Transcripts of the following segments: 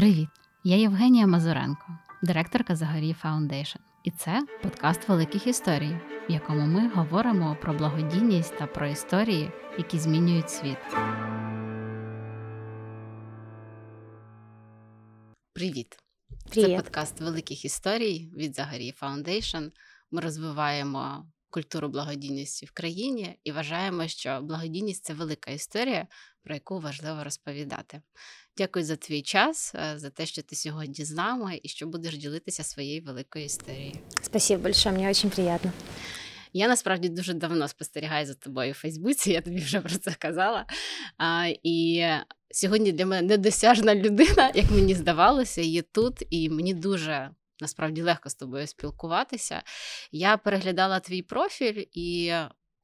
Привіт! Я Євгенія Мазуренко, директорка Zagoriy Foundation. І це подкаст великих історій, в якому ми говоримо про благодійність та про історії, які змінюють світ. Привіт! Привіт! Це подкаст великих історій від Zagoriy Foundation. Ми розвиваємо культуру благодійності в країні і вважаємо, що благодійність це велика історія, про яку важливо розповідати. Дякую за твій час, е, за те, що ти сьогодні з нами і що будеш ділитися своєю великою історією. Спасибо большое, мені дуже приємно. Я насправді дуже давно спостерігаю за тобою у Фейсбуці, я тобі вже про це казала. А, І сьогодні для мене недосяжна людина, як мені здавалося, є тут, і мені дуже насправді легко з тобою спілкуватися. Я переглядала твій профіль, і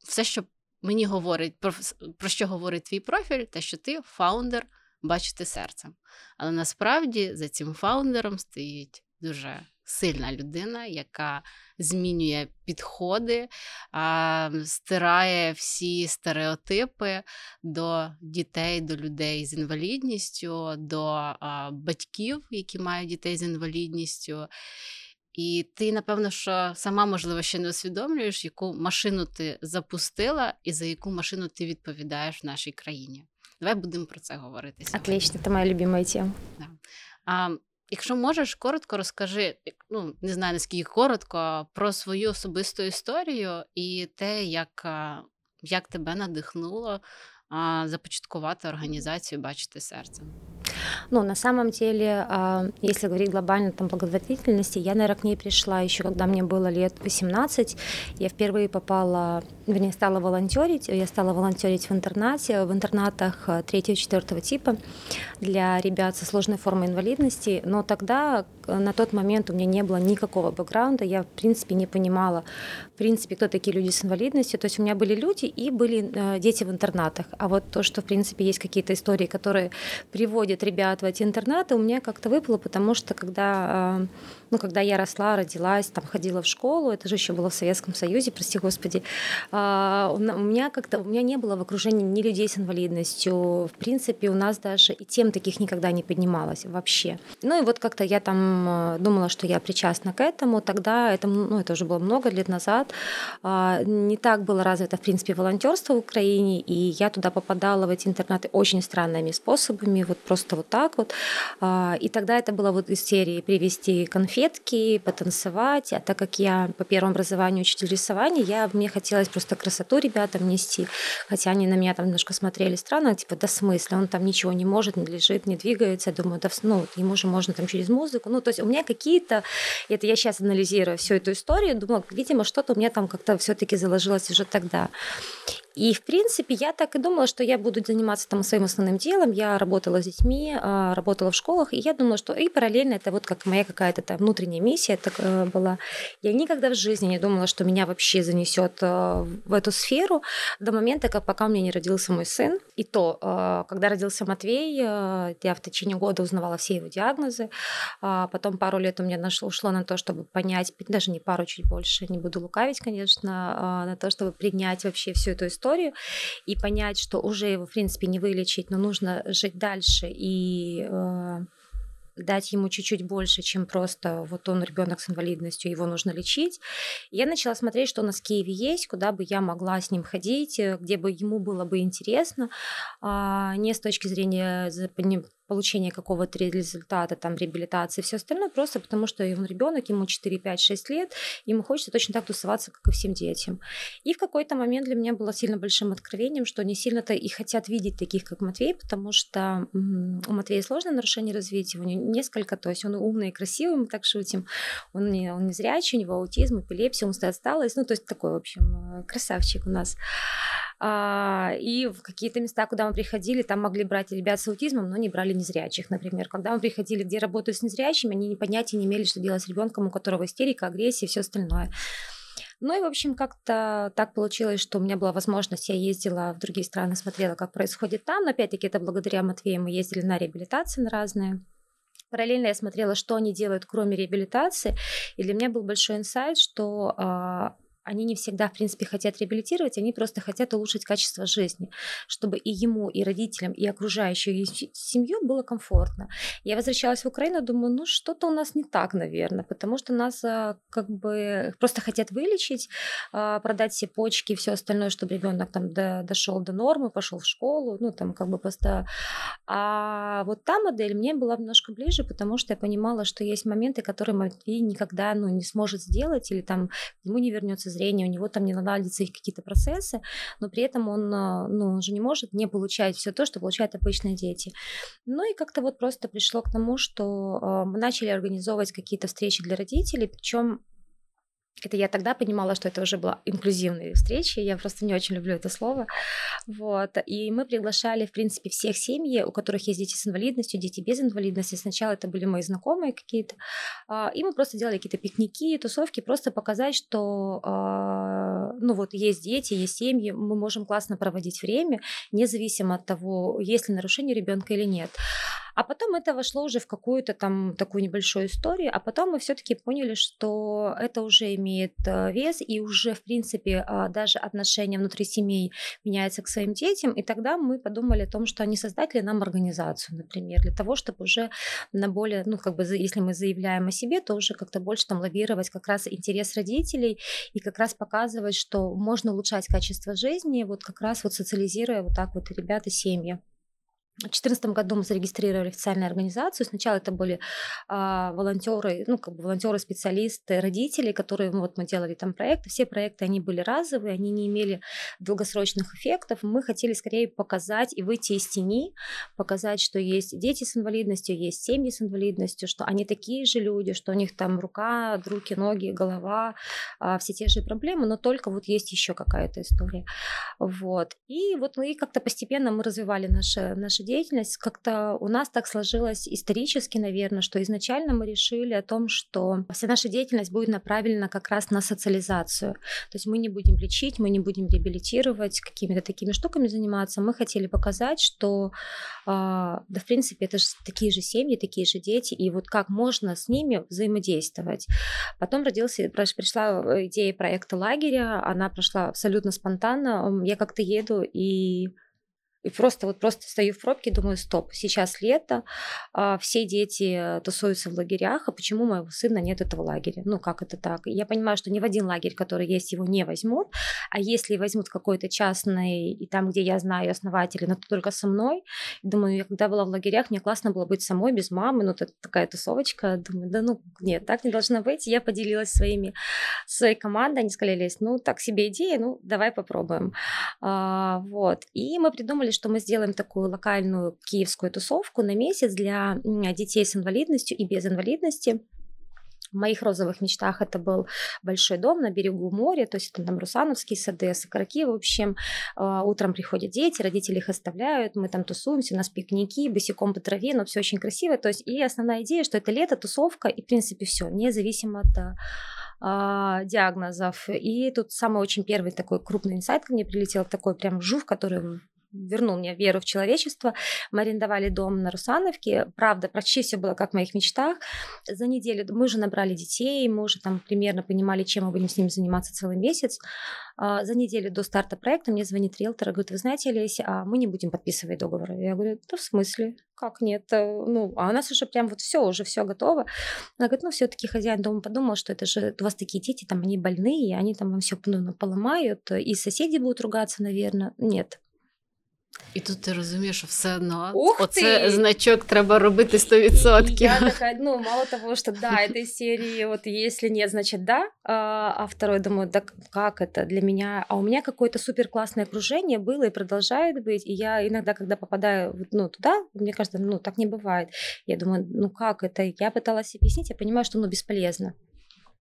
все, що мені говорить, про, про що говорить твій профіль, те, що ти фаундер бачити серцем. Але насправді за цим фаундером стоїть дуже сильна людина, яка змінює підходи, стирає всі стереотипи до дітей, до людей з інвалідністю, до батьків, які мають дітей з інвалідністю. І ти, напевно, що сама, можливо, ще не усвідомлюєш, яку машину ти запустила і за яку машину ти відповідаєш в нашій країні. Давай будемо про це говорити. сьогодні. Отлично, це моя любима тема. Да. А, Якщо можеш, коротко розкажи, ну не знаю наскільки коротко, про свою особисту історію і те, як як тебе надихнуло а, започаткувати організацію Бачити серцем. Ну, на самом деле, а, если говорить глобально там благотворительности, я, наверное, к ней пришла еще, когда мне было лет 18. Я впервые попала, вернее, стала волонтерить. Я стала волонтерить в интернате, в интернатах третьего-четвертого типа для ребят со сложной формой инвалидности. Но тогда, на тот момент, у меня не было никакого бэкграунда. Я, в принципе, не понимала, в принципе, кто такие люди с инвалидностью. То есть у меня были люди и были э, дети в интернатах. А вот то, что, в принципе, есть какие-то истории, которые приводят ребят в эти интернаты, у меня как-то выпало, потому что когда э, ну, когда я росла, родилась, там ходила в школу, это же еще было в Советском Союзе, прости господи, а, у меня как-то, у меня не было в окружении ни людей с инвалидностью, в принципе, у нас даже и тем таких никогда не поднималось вообще. Ну и вот как-то я там э, думала, что я причастна к этому, тогда это, ну, это уже было много лет назад, а, не так было развито, в принципе, волонтерство в Украине, и я туда попадала в эти интернаты очень странными способами, вот просто вот так вот. А, и тогда это было вот из серии привести конфеты конфетки, потанцевать. А так как я по первому образованию учитель рисования, я, мне хотелось просто красоту ребятам нести. Хотя они на меня там немножко смотрели странно, типа, да смысла, он там ничего не может, не лежит, не двигается. Я думаю, да, ну, ему же можно там через музыку. Ну, то есть у меня какие-то, это я сейчас анализирую всю эту историю, думаю, видимо, что-то у меня там как-то все таки заложилось уже тогда. И, в принципе, я так и думала, что я буду заниматься там своим основным делом. Я работала с детьми, а, работала в школах, и я думала, что и параллельно это вот как моя какая-то там внутренняя миссия так, э, была. Я никогда в жизни не думала, что меня вообще занесет э, в эту сферу до момента, как пока у меня не родился мой сын. И то, э, когда родился Матвей, я в течение года узнавала все его диагнозы. А потом пару лет у меня нашло, ушло на то, чтобы понять, даже не пару, чуть больше, не буду лукавить, конечно, а, на то, чтобы принять вообще всю эту историю историю и понять, что уже его, в принципе, не вылечить, но нужно жить дальше и э, дать ему чуть-чуть больше, чем просто вот он ребенок с инвалидностью, его нужно лечить. Я начала смотреть, что у нас в Киеве есть, куда бы я могла с ним ходить, э, где бы ему было бы интересно, а не с точки зрения получения какого-то результата, там, реабилитации, все остальное, просто потому что он ребенок, ему 4, 5, 6 лет, ему хочется точно так тусоваться, как и всем детям. И в какой-то момент для меня было сильно большим откровением, что не сильно-то и хотят видеть таких, как Матвей, потому что у Матвея сложное нарушение развития, у него несколько, то есть он умный и красивый, мы так шутим, он не, он не зрячий, у него аутизм, эпилепсия, умственная отсталость, ну, то есть такой, в общем, э, красавчик у нас. А, и в какие-то места, куда мы приходили, там могли брать ребят с аутизмом, но не брали незрячих, например. Когда мы приходили, где работают с незрячими, они не понятия не имели, что делать с ребенком, у которого истерика, агрессия и все остальное. Ну и, в общем, как-то так получилось, что у меня была возможность, я ездила в другие страны, смотрела, как происходит там, но опять-таки это благодаря Матвею мы ездили на реабилитации на разные. Параллельно я смотрела, что они делают, кроме реабилитации, и для меня был большой инсайт, что а, они не всегда, в принципе, хотят реабилитировать, они просто хотят улучшить качество жизни, чтобы и ему, и родителям, и окружающей семью было комфортно. Я возвращалась в Украину, думаю, ну что-то у нас не так, наверное, потому что нас а, как бы просто хотят вылечить, а, продать все почки и все остальное, чтобы ребенок там до, дошел до нормы, пошел в школу, ну там как бы просто. А вот та модель мне была немножко ближе, потому что я понимала, что есть моменты, которые Матвей никогда ну, не сможет сделать или там ему не вернется зрение, у него там не наладятся какие-то процессы, но при этом он, а, ну, он же не может не получать все то, что получают обычные дети. Ну и как-то вот просто пришло к тому, что а, мы начали организовывать какие-то встречи для родителей, причем это я тогда понимала, что это уже была инклюзивная встреча, я просто не очень люблю это слово. Вот. И мы приглашали, в принципе, всех семьи, у которых есть дети с инвалидностью, дети без инвалидности. Сначала это были мои знакомые какие-то. А, и мы просто делали какие-то пикники, тусовки, просто показать, что а, ну вот есть дети, есть семьи, мы можем классно проводить время, независимо от того, есть ли нарушение ребенка или нет. А потом это вошло уже в какую-то там такую небольшую историю, а потом мы все-таки поняли, что это уже имеет э, вес, и уже, в принципе, а, даже отношения внутри семей меняются к своим детям, и тогда мы подумали о том, что они создатели нам организацию, например, для того, чтобы уже на более, ну, как бы, если мы заявляем о себе, то уже как-то больше там лоббировать как раз интерес родителей и как раз показывать, что можно улучшать качество жизни, вот как раз вот социализируя вот так вот ребята семьи. В 2014 году мы зарегистрировали официальную организацию. Сначала это были а, волонтеры, ну, как бы волонтеры, специалисты, родители, которые ну, вот мы делали там проекты. Все проекты, они были разовые, они не имели долгосрочных эффектов. Мы хотели скорее показать и выйти из тени, показать, что есть дети с инвалидностью, есть семьи с инвалидностью, что они такие же люди, что у них там рука, руки, ноги, голова, а, все те же проблемы, но только вот есть еще какая-то история. Вот. И вот мы как-то постепенно мы развивали наши, наши деятельность как-то у нас так сложилось исторически, наверное, что изначально мы решили о том, что вся наша деятельность будет направлена как раз на социализацию. То есть мы не будем лечить, мы не будем реабилитировать, какими-то такими штуками заниматься. Мы хотели показать, что, а, да, в принципе, это же такие же семьи, такие же дети, и вот как можно с ними взаимодействовать. Потом родился, пришла идея проекта лагеря, она прошла абсолютно спонтанно. Я как-то еду и и просто вот просто стою в пробке, думаю, стоп, сейчас лето, а, все дети тусуются в лагерях, а почему моего сына нет этого лагеря? Ну, как это так? Я понимаю, что ни в один лагерь, который есть, его не возьмут, а если возьмут какой-то частный, и там, где я знаю основателя, но только со мной, думаю, я когда была в лагерях, мне классно было быть самой, без мамы, ну, это такая тусовочка, думаю, да ну, нет, так не должно быть. Я поделилась своими, своей командой, они сказали, ну, так себе идея, ну, давай попробуем. А, вот. И мы придумали, что мы сделаем такую локальную киевскую тусовку на месяц для детей с инвалидностью и без инвалидности. В моих розовых мечтах это был большой дом на берегу моря, то есть это там Русановские сады, Сокороки, в общем. А, утром приходят дети, родители их оставляют, мы там тусуемся, у нас пикники, босиком по траве, но все очень красиво. То есть и основная идея, что это лето, тусовка, и в принципе все, независимо от а, диагнозов. И тут самый очень первый такой крупный инсайт ко мне прилетел, такой прям жув, который вернул мне веру в человечество. Мы арендовали дом на Русановке. Правда, почти все было как в моих мечтах. За неделю мы уже набрали детей, мы уже там примерно понимали, чем мы будем с ними заниматься целый месяц. А, за неделю до старта проекта мне звонит риэлтор и говорит, вы знаете, Олеся, а мы не будем подписывать договор. Я говорю, да в смысле? Как нет? Э, ну, а у нас уже прям вот все, уже все готово. Она говорит, ну, все-таки хозяин дома подумал, что это же у вас такие дети, там они больные, они там вам все ну, поломают, и соседи будут ругаться, наверное. Нет, і тут ти розумієш, що все одно Ух оце ты! значок треба робити 100%. И я такая, ну, мало того, что да, этой серии, вот если нет, значит да, а, а второй думаю, да как это для меня, а у меня какое-то супер классное окружение было и продолжает быть, и я иногда, когда попадаю ну, туда, мне кажется, ну, так не бывает, я думаю, ну как это, я пыталась объяснить, я понимаю, что ну бесполезно,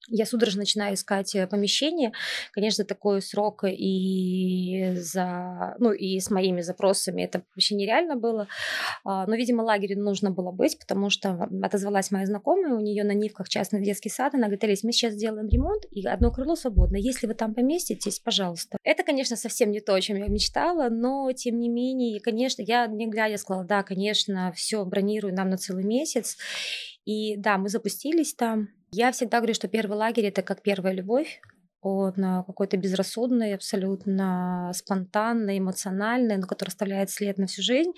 я судорожно начинаю искать э, помещение. Конечно, такой срок и за, ну, и с моими запросами это вообще нереально было. А, но, видимо, лагерю нужно было быть, потому что отозвалась моя знакомая, у нее на Нивках частный детский сад, она говорит, Олесь, мы сейчас сделаем ремонт, и одно крыло свободно. Если вы там поместитесь, пожалуйста. Это, конечно, совсем не то, о чем я мечтала, но, тем не менее, конечно, я не глядя сказала, да, конечно, все бронирую нам на целый месяц. И да, мы запустились там. Я всегда говорю, что первый лагерь это как первая любовь он какой-то безрассудный, абсолютно спонтанный, эмоциональный, но который оставляет след на всю жизнь.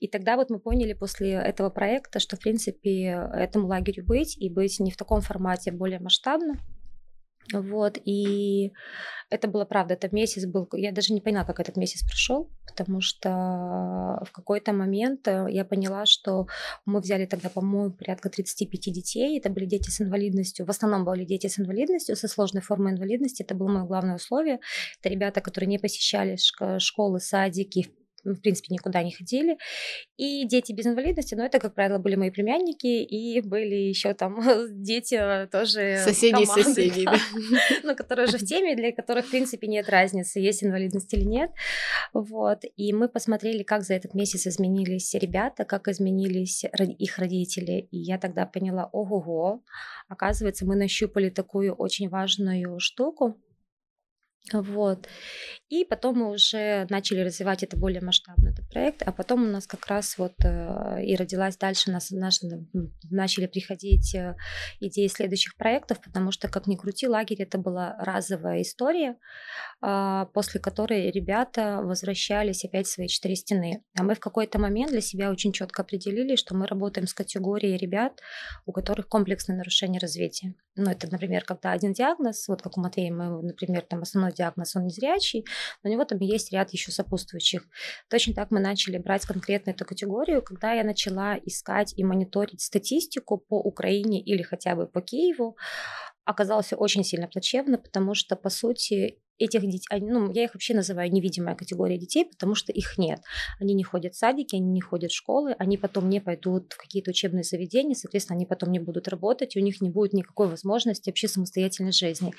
И тогда вот мы поняли после этого проекта, что, в принципе, этому лагерю быть и быть не в таком формате, более масштабно. Вот, и это было правда, это месяц был, я даже не поняла, как этот месяц прошел, потому что в какой-то момент э, я поняла, что мы взяли тогда, по-моему, порядка 35 детей, это были дети с инвалидностью, в основном были дети с инвалидностью, со сложной формой инвалидности, это было мое главное условие, это ребята, которые не посещали школы, садики, в принципе, никуда не ходили. И дети без инвалидности, но это, как правило, были мои племянники, и были еще там дети тоже Соседи соседей, да. ну, которые уже в теме, для которых, в принципе, нет разницы, есть инвалидность или нет. Вот. И мы посмотрели, как за этот месяц изменились ребята, как изменились их родители. И я тогда поняла, ого-го, оказывается, мы нащупали такую очень важную штуку, вот. И потом мы уже начали развивать это более масштабно, этот проект, а потом у нас как раз вот э, и родилась дальше, нас, наш, начали приходить э, идеи следующих проектов, потому что, как ни крути, лагерь это была разовая история, э, после которой ребята возвращались опять в свои четыре стены. А мы в какой-то момент для себя очень четко определили, что мы работаем с категорией ребят, у которых комплексное нарушение развития. Ну, это, например, когда один диагноз, вот как у Матвея, мы, например, там основной диагноз, он незрячий, но у него там есть ряд еще сопутствующих. Точно так мы начали брать конкретно эту категорию, когда я начала искать и мониторить статистику по Украине или хотя бы по Киеву, оказалось очень сильно плачевно, потому что, по сути, этих детей, ну, я их вообще называю невидимая категория детей, потому что их нет. Они не ходят в садики, они не ходят в школы, они потом не пойдут в какие-то учебные заведения, соответственно, они потом не будут работать, у них не будет никакой возможности вообще самостоятельной жизни.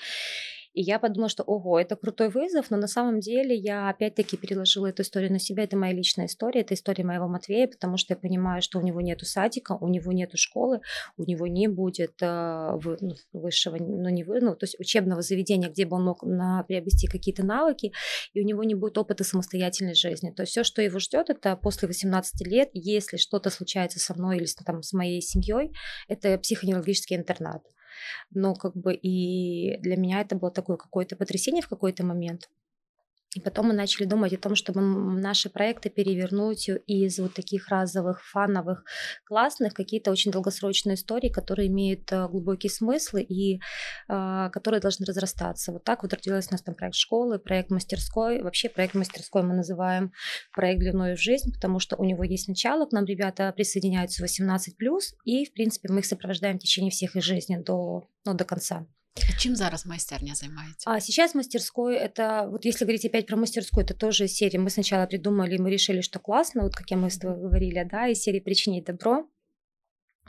И я подумала, что ого, это крутой вызов, но на самом деле я опять-таки переложила эту историю на себя. Это моя личная история, это история моего Матвея, потому что я понимаю, что у него нету садика, у него нету школы, у него не будет э, ну, высшего, ну не вы, ну то есть учебного заведения, где бы он мог на, приобрести какие-то навыки, и у него не будет опыта самостоятельной жизни. То есть все, что его ждет, это после 18 лет, если что-то случается со мной или там, с моей семьей, это психоневрологический интернат. Но как бы и для меня это было такое какое-то потрясение в какой-то момент. И потом мы начали думать о том, чтобы наши проекты перевернуть из вот таких разовых, фановых, классных, какие-то очень долгосрочные истории, которые имеют э, глубокий смысл и э, которые должны разрастаться. Вот так вот родилась у нас там проект школы, проект мастерской. Вообще проект мастерской мы называем проект длиной в жизнь, потому что у него есть начало, к нам ребята присоединяются 18+, и, в принципе, мы их сопровождаем в течение всех их жизни до, ну, до конца. А чим зараз майстерня займається? А сейчас мастерской это, вот если говорить опять про мастерскую, это тоже серия. Мы сначала придумали, мы решили, что классно, вот как я мы с тобой говорили, да, из серии «Причинить добро».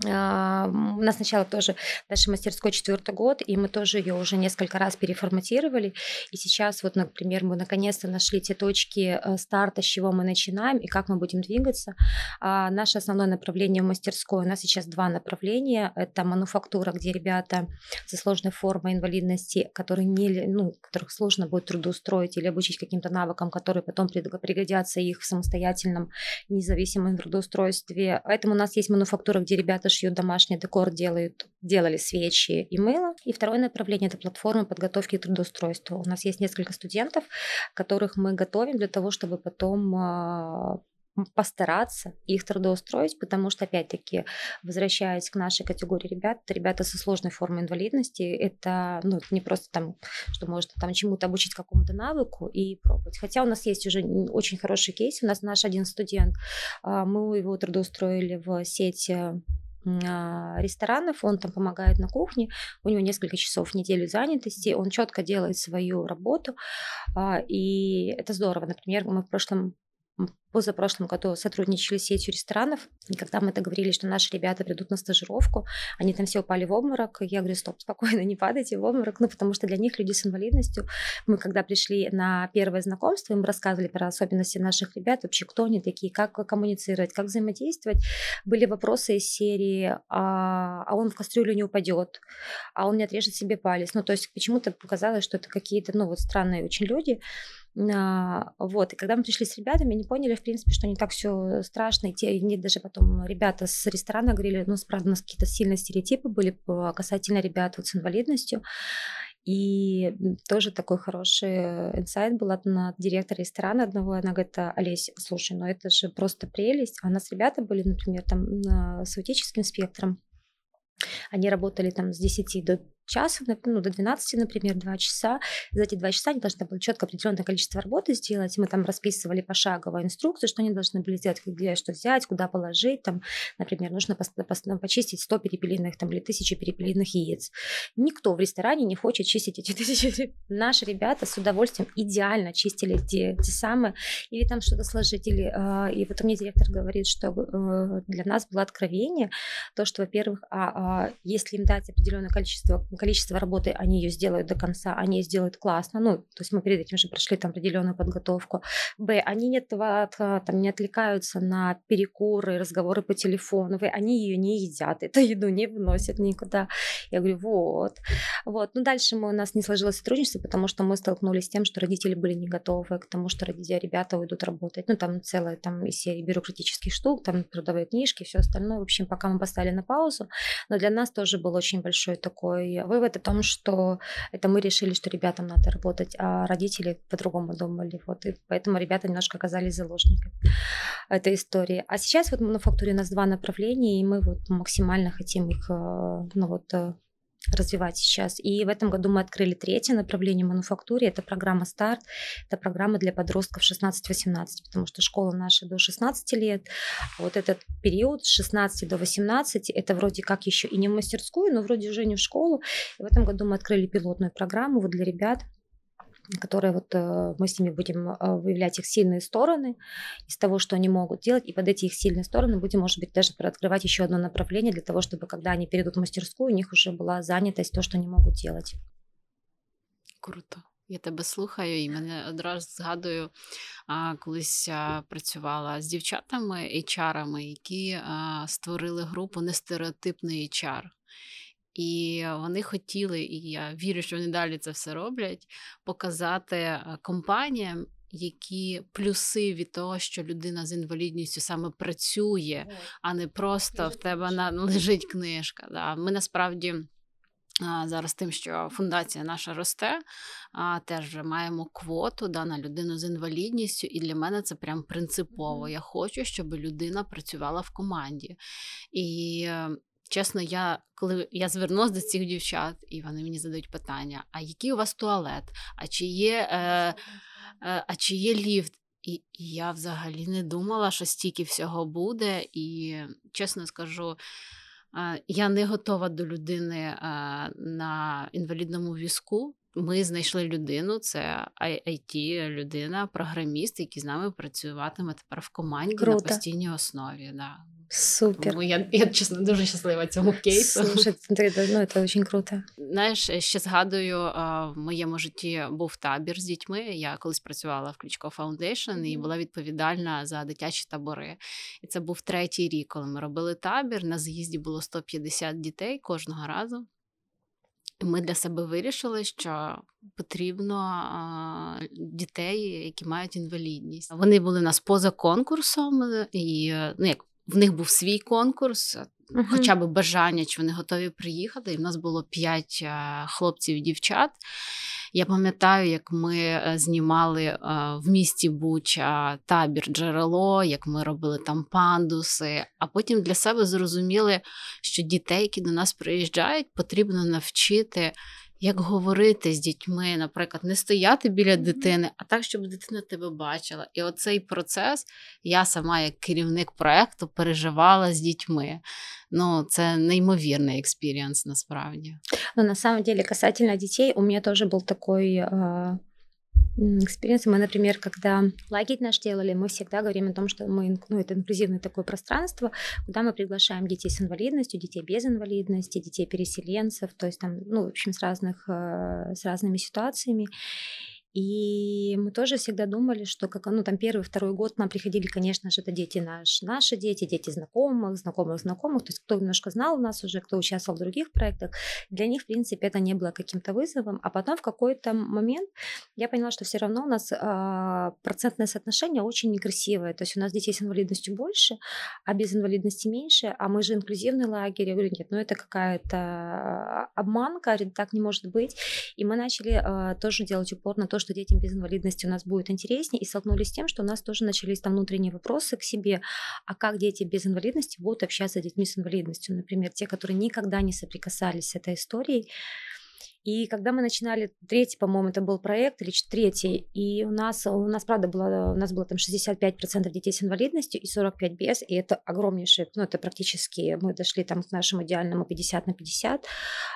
А, у нас сначала тоже наша мастерской четвертый год, и мы тоже ее уже несколько раз переформатировали. И сейчас вот, например, мы наконец-то нашли те точки э, старта, с чего мы начинаем и как мы будем двигаться. А наше основное направление в мастерской, у нас сейчас два направления. Это мануфактура, где ребята со сложной формой инвалидности, которые не, ну, которых сложно будет трудоустроить или обучить каким-то навыкам, которые потом пригодятся их в самостоятельном независимом трудоустройстве. Поэтому у нас есть мануфактура, где ребята шьют домашний декор, делают, делали свечи и мыло. И второе направление – это платформа подготовки к трудоустройству. У нас есть несколько студентов, которых мы готовим для того, чтобы потом а, постараться их трудоустроить, потому что, опять-таки, возвращаясь к нашей категории ребят, ребята со сложной формой инвалидности, это ну, не просто там, что можно там чему-то обучить какому-то навыку и пробовать. Хотя у нас есть уже очень хороший кейс, у нас наш один студент, а, мы его трудоустроили в сеть а, ресторанов, он там помогает на кухне, у него несколько часов в неделю занятости, он четко делает свою работу, а, и это здорово. Например, мы в прошлом позапрошлом году сотрудничали с сетью ресторанов, и когда мы договорились, что наши ребята придут на стажировку, они там все упали в обморок, я говорю, стоп, спокойно, не падайте в обморок, ну, потому что для них люди с инвалидностью, мы когда пришли на первое знакомство, им рассказывали про особенности наших ребят, вообще кто они такие, как коммуницировать, как взаимодействовать, были вопросы из серии, а, а он в кастрюлю не упадет, а он не отрежет себе палец, ну, то есть почему-то показалось, что это какие-то, ну, вот странные очень люди, вот, и когда мы пришли с ребятами, не поняли, в принципе, что не так все страшно. И те, и даже потом ребята с ресторана говорили, ну, правда, у нас какие-то сильные стереотипы были касательно ребят вот с инвалидностью. И тоже такой хороший инсайт был от, от директора ресторана одного. Она говорит, Олеся, слушай, ну это же просто прелесть. А у нас ребята были, например, там с аутическим спектром. Они работали там с 10 до часа, ну, до 12, например, 2 часа. За эти 2 часа они должны были четко определенное количество работы сделать. Мы там расписывали пошагово инструкцию, что они должны были сделать, где что взять, куда положить. Там, например, нужно почистить 100 перепелиных там, или 1000 перепелиных яиц. Никто в ресторане не хочет чистить эти тысячи. Наши ребята с удовольствием идеально чистили те, те самые. Или там что-то сложить. Или, э, и вот мне директор говорит, что э, для нас было откровение, то, что, во-первых, а, а, если им дать определенное количество количество работы, они ее сделают до конца, они ее сделают классно, ну, то есть мы перед этим же прошли там определенную подготовку. Б, они не, там, не отвлекаются на перекуры, разговоры по телефону, в, они ее не едят, эту еду не вносят никуда. Я говорю, вот. Вот. Ну, дальше мы, у нас не сложилось сотрудничество, потому что мы столкнулись с тем, что родители были не готовы к тому, что родители, ребята уйдут работать. Ну, там целая там из серии бюрократических штук, там трудовые книжки, все остальное. В общем, пока мы поставили на паузу, но для нас тоже был очень большой такой вывод о том, что это мы решили, что ребятам надо работать, а родители по-другому думали. Вот, и поэтому ребята немножко оказались заложниками этой истории. А сейчас вот в мануфактуре у нас два направления, и мы вот максимально хотим их э, ну, вот, э, развивать сейчас. И в этом году мы открыли третье направление мануфактуре. Это программа «Старт». Это программа для подростков 16-18, потому что школа наша до 16 лет. Вот этот период с 16 до 18, это вроде как еще и не в мастерскую, но вроде уже не в школу. И в этом году мы открыли пилотную программу вот для ребят, которые вот э, мы с ними будем э, выявлять их сильные стороны из того, что они могут делать, и под эти их сильные стороны будем, может быть, даже открывать еще одно направление для того, чтобы когда они перейдут в мастерскую, у них уже была занятость, то, что они могут делать. Круто. Я тебе слухаю, і мене одразу згадую, а, колись а, працювала з дівчатами, HR-ами, які а, створили групу нестереотипний HR. І вони хотіли, і я вірю, що вони далі це все роблять, показати е, компаніям, які плюси від того, що людина з інвалідністю саме працює, а не просто в тебе на лежить книжка. Да. Ми насправді. Зараз тим, що фундація наша росте, теж вже маємо квоту да, на людину з інвалідністю, і для мене це прям принципово. Я хочу, щоб людина працювала в команді. І е, Чесно, я коли я звернулася до цих дівчат, і вони мені задають питання: а який у вас туалет? А чи є е, е, а чи є ліфт? І, і я взагалі не думала, що стільки всього буде. І чесно скажу, е, я не готова до людини е, на інвалідному візку. Ми знайшли людину, це IT людина, програміст, який з нами працюватиме тепер в команді Круто. на постійній основі. Да. Супер. Тому я, я чесно дуже щаслива цьому кейсу. Слушай, ну, це дуже круто. Знаєш, ще згадую, в моєму житті був табір з дітьми. Я колись працювала в Klitschko Foundation і була відповідальна за дитячі табори. І це був третій рік, коли ми робили табір. На з'їзді було 150 дітей кожного разу. Ми для себе вирішили, що потрібно а, дітей, які мають інвалідність. Вони були у нас поза конкурсом, і ну як в них був свій конкурс, uh-huh. хоча б бажання, чи вони готові приїхати. І в нас було п'ять хлопців і дівчат. Я пам'ятаю, як ми е, знімали в місті Буча табір джерело, як ми робили там пандуси, а потім для себе зрозуміли, що дітей, які до нас приїжджають, потрібно навчити як говорити з дітьми, наприклад, не стояти біля дитини, а так, щоб дитина тебе бачила. І оцей процес я сама, як керівник проекту, переживала з дітьми. Ну, це неймовірний experience насправді. Ну, на самом деле, касательно детей, у меня тоже был такой э, experience. Мы, например, когда лагерь наш делали, мы всегда говорим о том, что мы, ну, это инклюзивное такое пространство, куда мы приглашаем детей с инвалидностью, детей без инвалидности, детей переселенцев, то есть там, ну, в общем, с, разных, э, с разными ситуациями. И мы тоже всегда думали, что как, ну, там первый, второй год к нам приходили, конечно же, это дети наш, наши дети, дети знакомых, знакомых знакомых, то есть кто немножко знал нас уже, кто участвовал в других проектах, для них, в принципе, это не было каким-то вызовом. А потом в какой-то момент я поняла, что все равно у нас а, процентное соотношение очень некрасивое. То есть у нас детей с инвалидностью больше, а без инвалидности меньше, а мы же инклюзивный лагерь. Я говорю, нет, ну это какая-то обманка, так не может быть. И мы начали а, тоже делать упор на то, что детям без инвалидности у нас будет интереснее, и столкнулись с тем, что у нас тоже начались там внутренние вопросы к себе, а как дети без инвалидности будут общаться с детьми с инвалидностью, например, те, которые никогда не соприкасались с этой историей, и когда мы начинали, третий, по-моему, это был проект, или третий, и у нас, у нас, правда, было, у нас было там 65% детей с инвалидностью и 45 без, и это огромнейший, ну, это практически, мы дошли там к нашему идеальному 50 на 50,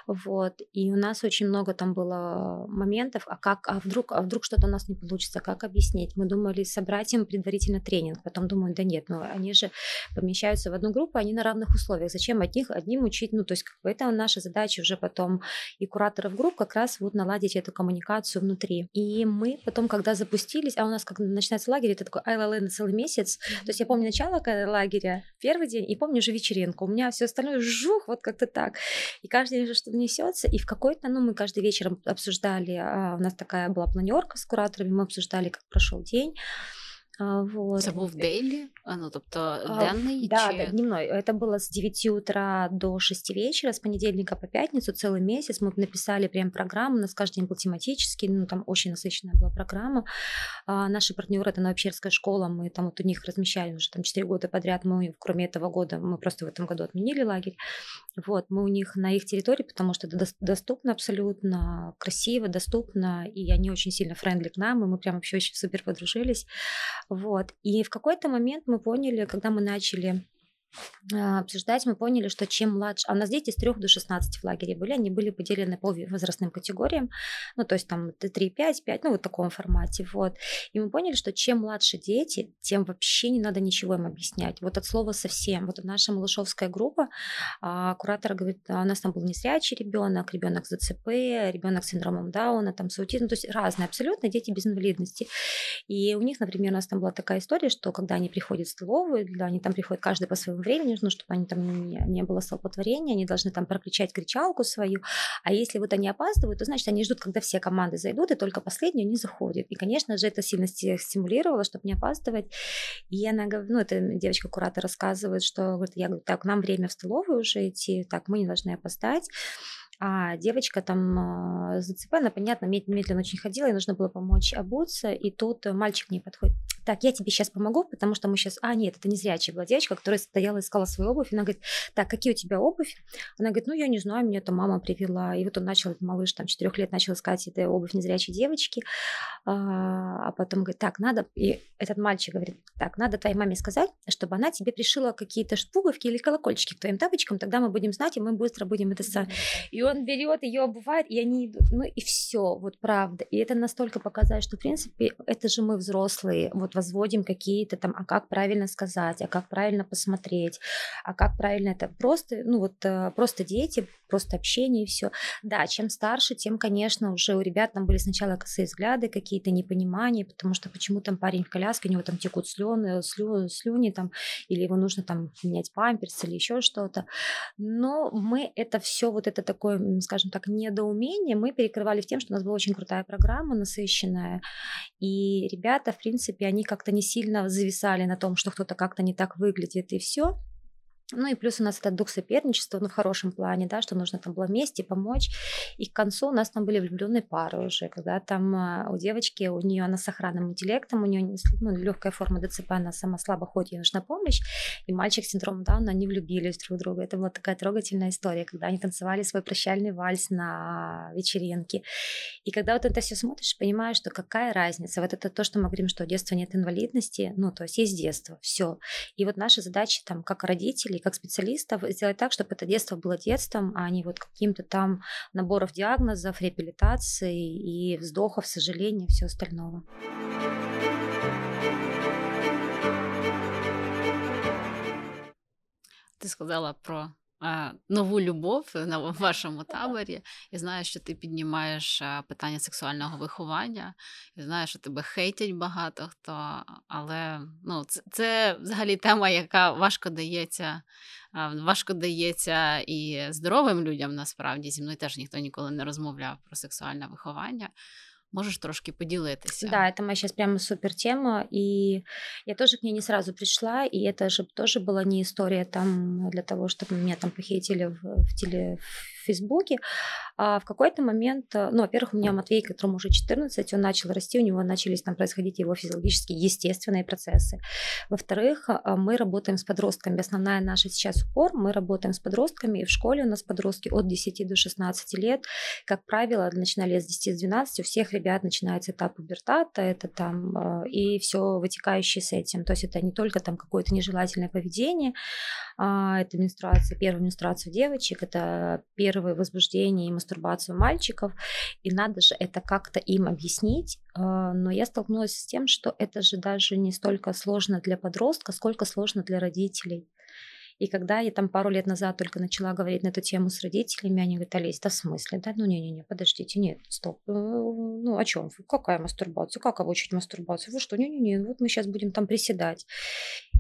вот, и у нас очень много там было моментов, а как, а вдруг, а вдруг что-то у нас не получится, как объяснить? Мы думали собрать им предварительно тренинг, потом думаю, да нет, ну, они же помещаются в одну группу, они на равных условиях, зачем одних, одним учить, ну, то есть как бы это наша задача уже потом и кураторов групп как раз вот наладить эту коммуникацию внутри. И мы потом, когда запустились, а у нас как начинается лагерь, это такой айлалэ на целый месяц. То есть я помню начало лагеря, первый день, и помню уже вечеринку. У меня все остальное жух, вот как-то так. И каждый день что-то несется. И в какой-то, ну, мы каждый вечер обсуждали, а, у нас такая была планерка с кураторами, мы обсуждали, как прошел день. А, вот. Це був дейлі? А, ну, тобто а, денний? Да, чи... да, дневной. Это было с 9 утра до 6 вечера, с понедельника по пятницу, целый месяц. Мы написали прям программу, у нас каждый день был тематический, ну, там очень насыщенная была программа. А, наши партнеры, это Новоперская школа, мы там вот у них размещали уже там 4 года подряд, мы, кроме этого года, мы просто в этом году отменили лагерь. Вот, мы у них на их территории, потому что это доступно абсолютно, красиво, доступно, и они очень сильно френдли к нам, и мы прям вообще очень супер подружились. Вот. И в какой-то момент мы поняли, когда мы начали обсуждать, мы поняли, что чем младше, а у нас дети с 3 до 16 в лагере были, они были поделены по возрастным категориям, ну, то есть там 3, 5, 5, ну, вот в таком формате, вот. И мы поняли, что чем младше дети, тем вообще не надо ничего им объяснять. Вот от слова совсем. Вот наша малышовская группа, а, куратор говорит, а у нас там был незрячий ребенок, ребенок с ДЦП, ребенок с синдромом Дауна, там с аутизмом, то есть разные абсолютно дети без инвалидности. И у них, например, у нас там была такая история, что когда они приходят в столовую, они там приходят каждый по своему времени, нужно, чтобы они там не, не было столпотворения, они должны там прокричать кричалку свою. А если вот они опаздывают, то значит они ждут, когда все команды зайдут, и только последние не заходят. И, конечно же, это сильно стимулировало, чтобы не опаздывать. И она говорит, ну, это девочка-куратор рассказывает, что говорит, я говорю, так, нам время в столовую уже идти, так, мы не должны опоздать. А девочка там э, зацепена, понятно, медленно очень ходила, ей нужно было помочь обуться, и тут мальчик к ней подходит так, я тебе сейчас помогу, потому что мы сейчас... А, нет, это не зрячая была девочка, которая стояла, искала свою обувь. Она говорит, так, какие у тебя обувь? Она говорит, ну, я не знаю, меня там мама привела. И вот он начал, малыш там четырех лет начал искать эту обувь незрячей девочки. А, а потом говорит, так, надо... И этот мальчик говорит, так, надо твоей маме сказать, чтобы она тебе пришила какие-то пуговки или колокольчики к твоим тапочкам, тогда мы будем знать, и мы быстро будем это. И он берет ее, обувает, и они идут. Ну и все, вот правда. И это настолько показывает, что, в принципе, это же мы взрослые. Вот возводим какие-то там, а как правильно сказать, а как правильно посмотреть, а как правильно это просто, ну вот э, просто дети, просто общение и все. Да, чем старше, тем, конечно, уже у ребят там были сначала косые взгляды, какие-то непонимания, потому что почему там парень в коляске, у него там текут слюны, слю, слюни там, или его нужно там менять памперс или еще что-то. Но мы это все, вот это такое, скажем так, недоумение, мы перекрывали тем, что у нас была очень крутая программа, насыщенная, и ребята, в принципе, они как-то не сильно зависали на том, что кто-то как-то не так выглядит, и все. Ну и плюс у нас этот дух соперничества, ну в хорошем плане, да, что нужно там было вместе помочь. И к концу у нас там были влюбленные пары уже, когда там а, у девочки, у нее она с охранным интеллектом, у нее ну, легкая форма ДЦП, она сама слабо ходит, ей нужна помощь. И мальчик с синдромом Дауна, они влюбились друг в друга. Это была такая трогательная история, когда они танцевали свой прощальный вальс на вечеринке. И когда вот это все смотришь, понимаешь, что какая разница. Вот это то, что мы говорим, что у детства нет инвалидности, ну то есть есть детство, все. И вот наша задача там как родители как специалистов, сделать так, чтобы это детство было детством, а не вот каким-то там наборов диагнозов, реабилитации и вздохов, сожалений и все остального. Ты сказала про нову любов на вашому таборі. Я знаю, що ти піднімаєш питання сексуального виховання. Я знаю, що тебе хейтять багато хто, але ну, це, це взагалі тема, яка важко дається. Важко дається і здоровим людям насправді зі мною теж ніхто ніколи не розмовляв про сексуальне виховання. Можешь трошки поделиться? Да, это моя сейчас прямо супер тема, и я тоже к ней не сразу пришла, и это же тоже была не история там для того, чтобы меня там похитили в, в, теле, Фейсбуке, а в какой-то момент, э, ну, во-первых, у меня Матвей, которому уже 14, он начал расти, у него начались там происходить его физиологические естественные процессы. Во-вторых, а, мы работаем с подростками. Основная наша сейчас упор, мы работаем с подростками, и в школе у нас подростки от 10 до 16 лет. Как правило, начинали с 10 с 12, у всех ребят начинается этап пубертата, это там а, и все вытекающее с этим. То есть это не только там какое-то нежелательное поведение, а, это менструация, первая менструация девочек, это первое возбуждение и мастурбацию мальчиков, и надо же это как-то им объяснить. А, но я столкнулась с тем, что это же даже не столько сложно для подростка, сколько сложно для родителей. И когда я там пару лет назад только начала говорить на эту тему с родителями, они говорят, Олесь, да в смысле? Да, ну не-не-не, подождите, нет, стоп. Э, ну о чем? Какая мастурбация? Как обучить мастурбацию? Вы что? Не-не-не, вот мы сейчас будем там приседать.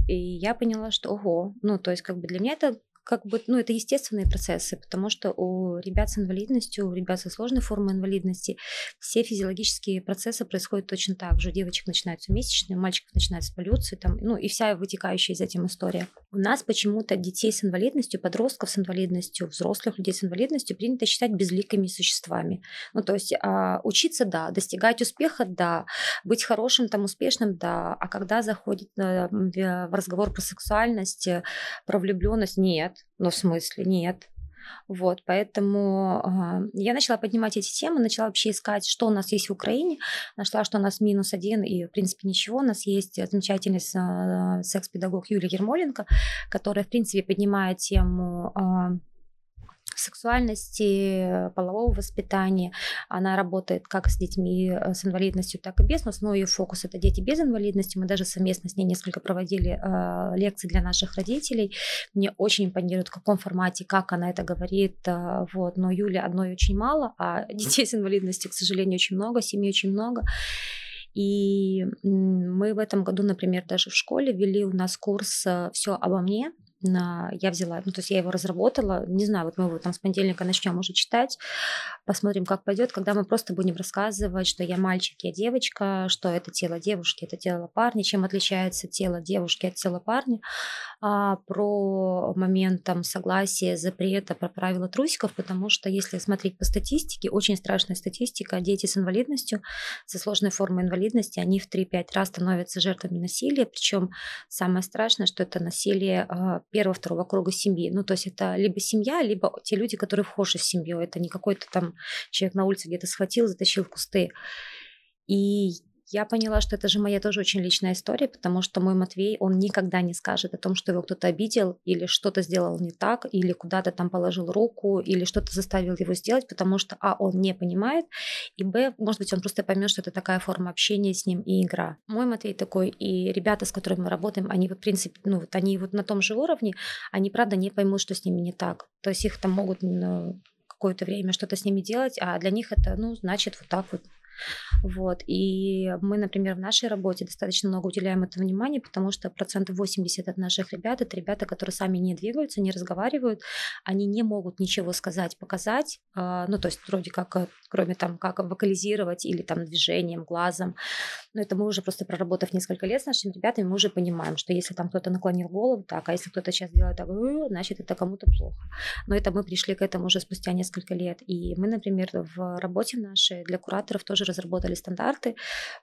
И я поняла, что ого, ну то есть как бы для меня это как бы, ну, это естественные процессы, потому что у ребят с инвалидностью, у ребят со сложной формой инвалидности все физиологические процессы происходят точно так же. У девочек начинаются месячные, у мальчиков начинается полюция, там, ну, и вся вытекающая из этим история. У нас почему-то детей с инвалидностью, подростков с инвалидностью, взрослых людей с инвалидностью принято считать безликими существами. Ну, то есть а, учиться, да, достигать успеха, да, быть хорошим, там, успешным, да, а когда заходит э, в разговор про сексуальность, э, про влюбленность, нет, ну, в смысле, нет. Вот, поэтому э, я начала поднимать эти темы, начала вообще искать, что у нас есть в Украине. Нашла, что у нас минус один, и, в принципе, ничего. У нас есть замечательный э, секс-педагог Юлия Ермоленко, которая, в принципе, поднимает тему э, сексуальности, полового воспитания. Она работает как с детьми э, с инвалидностью, так и без, но основной ее фокус это дети без инвалидности. Мы даже совместно с ней несколько проводили э, лекции для наших родителей. Мне очень импонирует, в каком формате, как она это говорит. Э, вот. Но Юли одной очень мало, а детей с инвалидностью, к сожалению, очень много, семей очень много. И мы в этом году, например, даже в школе вели у нас курс э, «Все обо мне», я взяла, ну, то есть я его разработала, не знаю, вот мы его там с понедельника начнем уже читать, посмотрим, как пойдет, когда мы просто будем рассказывать, что я мальчик, я девочка, что это тело девушки, это тело парня, чем отличается тело девушки от тела парня, а, про момент там согласия, запрета, про правила трусиков, потому что если смотреть по статистике, очень страшная статистика, дети с инвалидностью, со сложной формой инвалидности, они в 3-5 раз становятся жертвами насилия, причем самое страшное, что это насилие а, первого-второго круга семьи. Ну, то есть это либо семья, либо те люди, которые вхожи в семью. Это не какой-то там человек на улице где-то схватил, затащил в кусты. И я поняла, что это же моя тоже очень личная история, потому что мой Матвей, он никогда не скажет о том, что его кто-то обидел или что-то сделал не так, или куда-то там положил руку, или что-то заставил его сделать, потому что, а, он не понимает, и, б, может быть, он просто поймет, что это такая форма общения с ним и игра. Мой Матвей такой, и ребята, с которыми мы работаем, они, в принципе, ну, вот они вот на том же уровне, они, правда, не поймут, что с ними не так. То есть их там могут ну, какое-то время что-то с ними делать, а для них это, ну, значит, вот так вот вот. И мы, например, в нашей работе достаточно много уделяем этому внимания, потому что процентов 80 от наших ребят это ребята, которые сами не двигаются, не разговаривают, они не могут ничего сказать, показать, а, ну, то есть вроде как, э, кроме там, как вокализировать или там движением, глазом. Но это мы уже просто проработав несколько лет с нашими ребятами, мы уже понимаем, что если там кто-то наклонил голову так, а если кто-то сейчас делает так, значит, это кому-то плохо. Но это мы пришли к этому уже спустя несколько лет. И мы, например, в работе нашей для кураторов тоже разработали стандарты,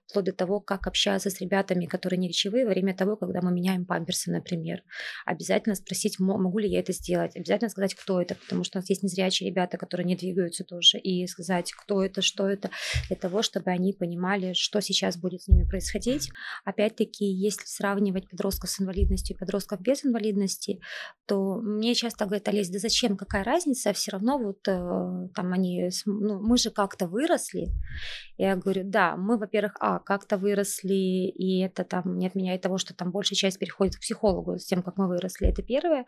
вплоть до того, как общаться с ребятами, которые не речевые, во время того, когда мы меняем памперсы, например. Обязательно спросить, могу ли я это сделать, обязательно сказать, кто это, потому что у нас есть незрячие ребята, которые не двигаются тоже, и сказать, кто это, что это, для того, чтобы они понимали, что сейчас будет с ними происходить. Опять-таки, если сравнивать подростков с инвалидностью и подростков без инвалидности, то мне часто говорят, Олесь, да зачем, какая разница, все равно вот э, там они, ну, мы же как-то выросли, Я говорю, да, мы, во-первых, а, как-то выросли, и это там не отменяет того, что там большая часть переходит к психологу с тем, как мы выросли, это первое.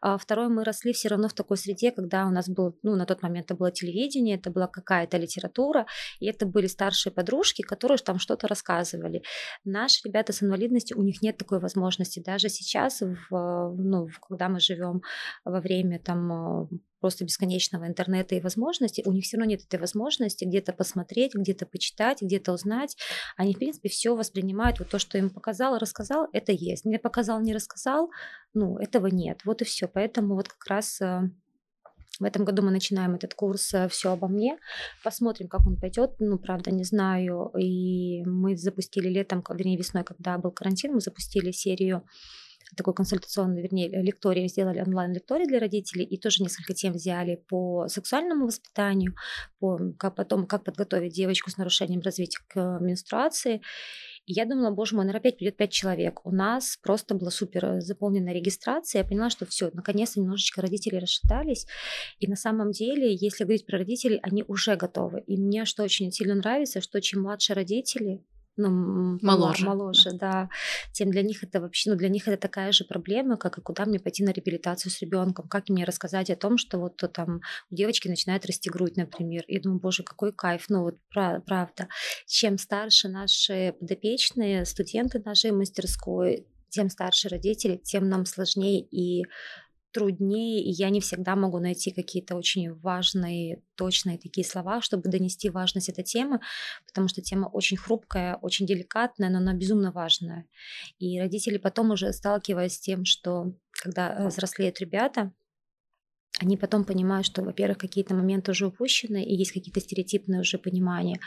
А второе, мы росли все равно в такой среде, когда у нас был, ну, на тот момент это было телевидение, это была какая-то литература, и это были старшие подружки, которые там что-то рассказывали. Наши ребята с инвалидностью, у них нет такой возможности. Даже сейчас, в, ну, когда мы живем во время там просто бесконечного интернета и возможностей, у них все равно нет этой возможности где-то посмотреть, где-то почитать, где-то узнать. Они, в принципе, все воспринимают, вот то, что им показал, рассказал, это есть. Не показал, не рассказал, ну, этого нет. Вот и все. Поэтому вот как раз э, в этом году мы начинаем этот курс э, «Все обо мне». Посмотрим, как он пойдет. Ну, правда, не знаю. И мы запустили летом, вернее, весной, когда был карантин, мы запустили серию такой консультационный, вернее, лекторий, сделали онлайн-лекторий для родителей, и тоже несколько тем взяли по сексуальному воспитанию, по как потом, как подготовить девочку с нарушением развития к менструации. И я думала, боже мой, наверное, опять придет пять человек. У нас просто была супер заполнена регистрация. Я поняла, что все, наконец-то немножечко родители расшатались. И на самом деле, если говорить про родителей, они уже готовы. И мне что очень сильно нравится, что чем младше родители, ну, моложе. моложе, да, тем для них это вообще, ну, для них это такая же проблема, как и куда мне пойти на реабилитацию с ребенком, как мне рассказать о том, что вот там у девочки начинает расти грудь, например, и думаю, боже, какой кайф, ну вот правда. Чем старше наши подопечные, студенты нашей мастерской, тем старше родители, тем нам сложнее и труднее, и я не всегда могу найти какие-то очень важные, точные такие слова, чтобы донести важность этой темы, потому что тема очень хрупкая, очень деликатная, но она безумно важная. И родители потом уже сталкиваясь с тем, что когда взрослеют ребята, они потом понимают, что, во-первых, какие-то моменты уже упущены, и есть какие-то стереотипные уже понимания,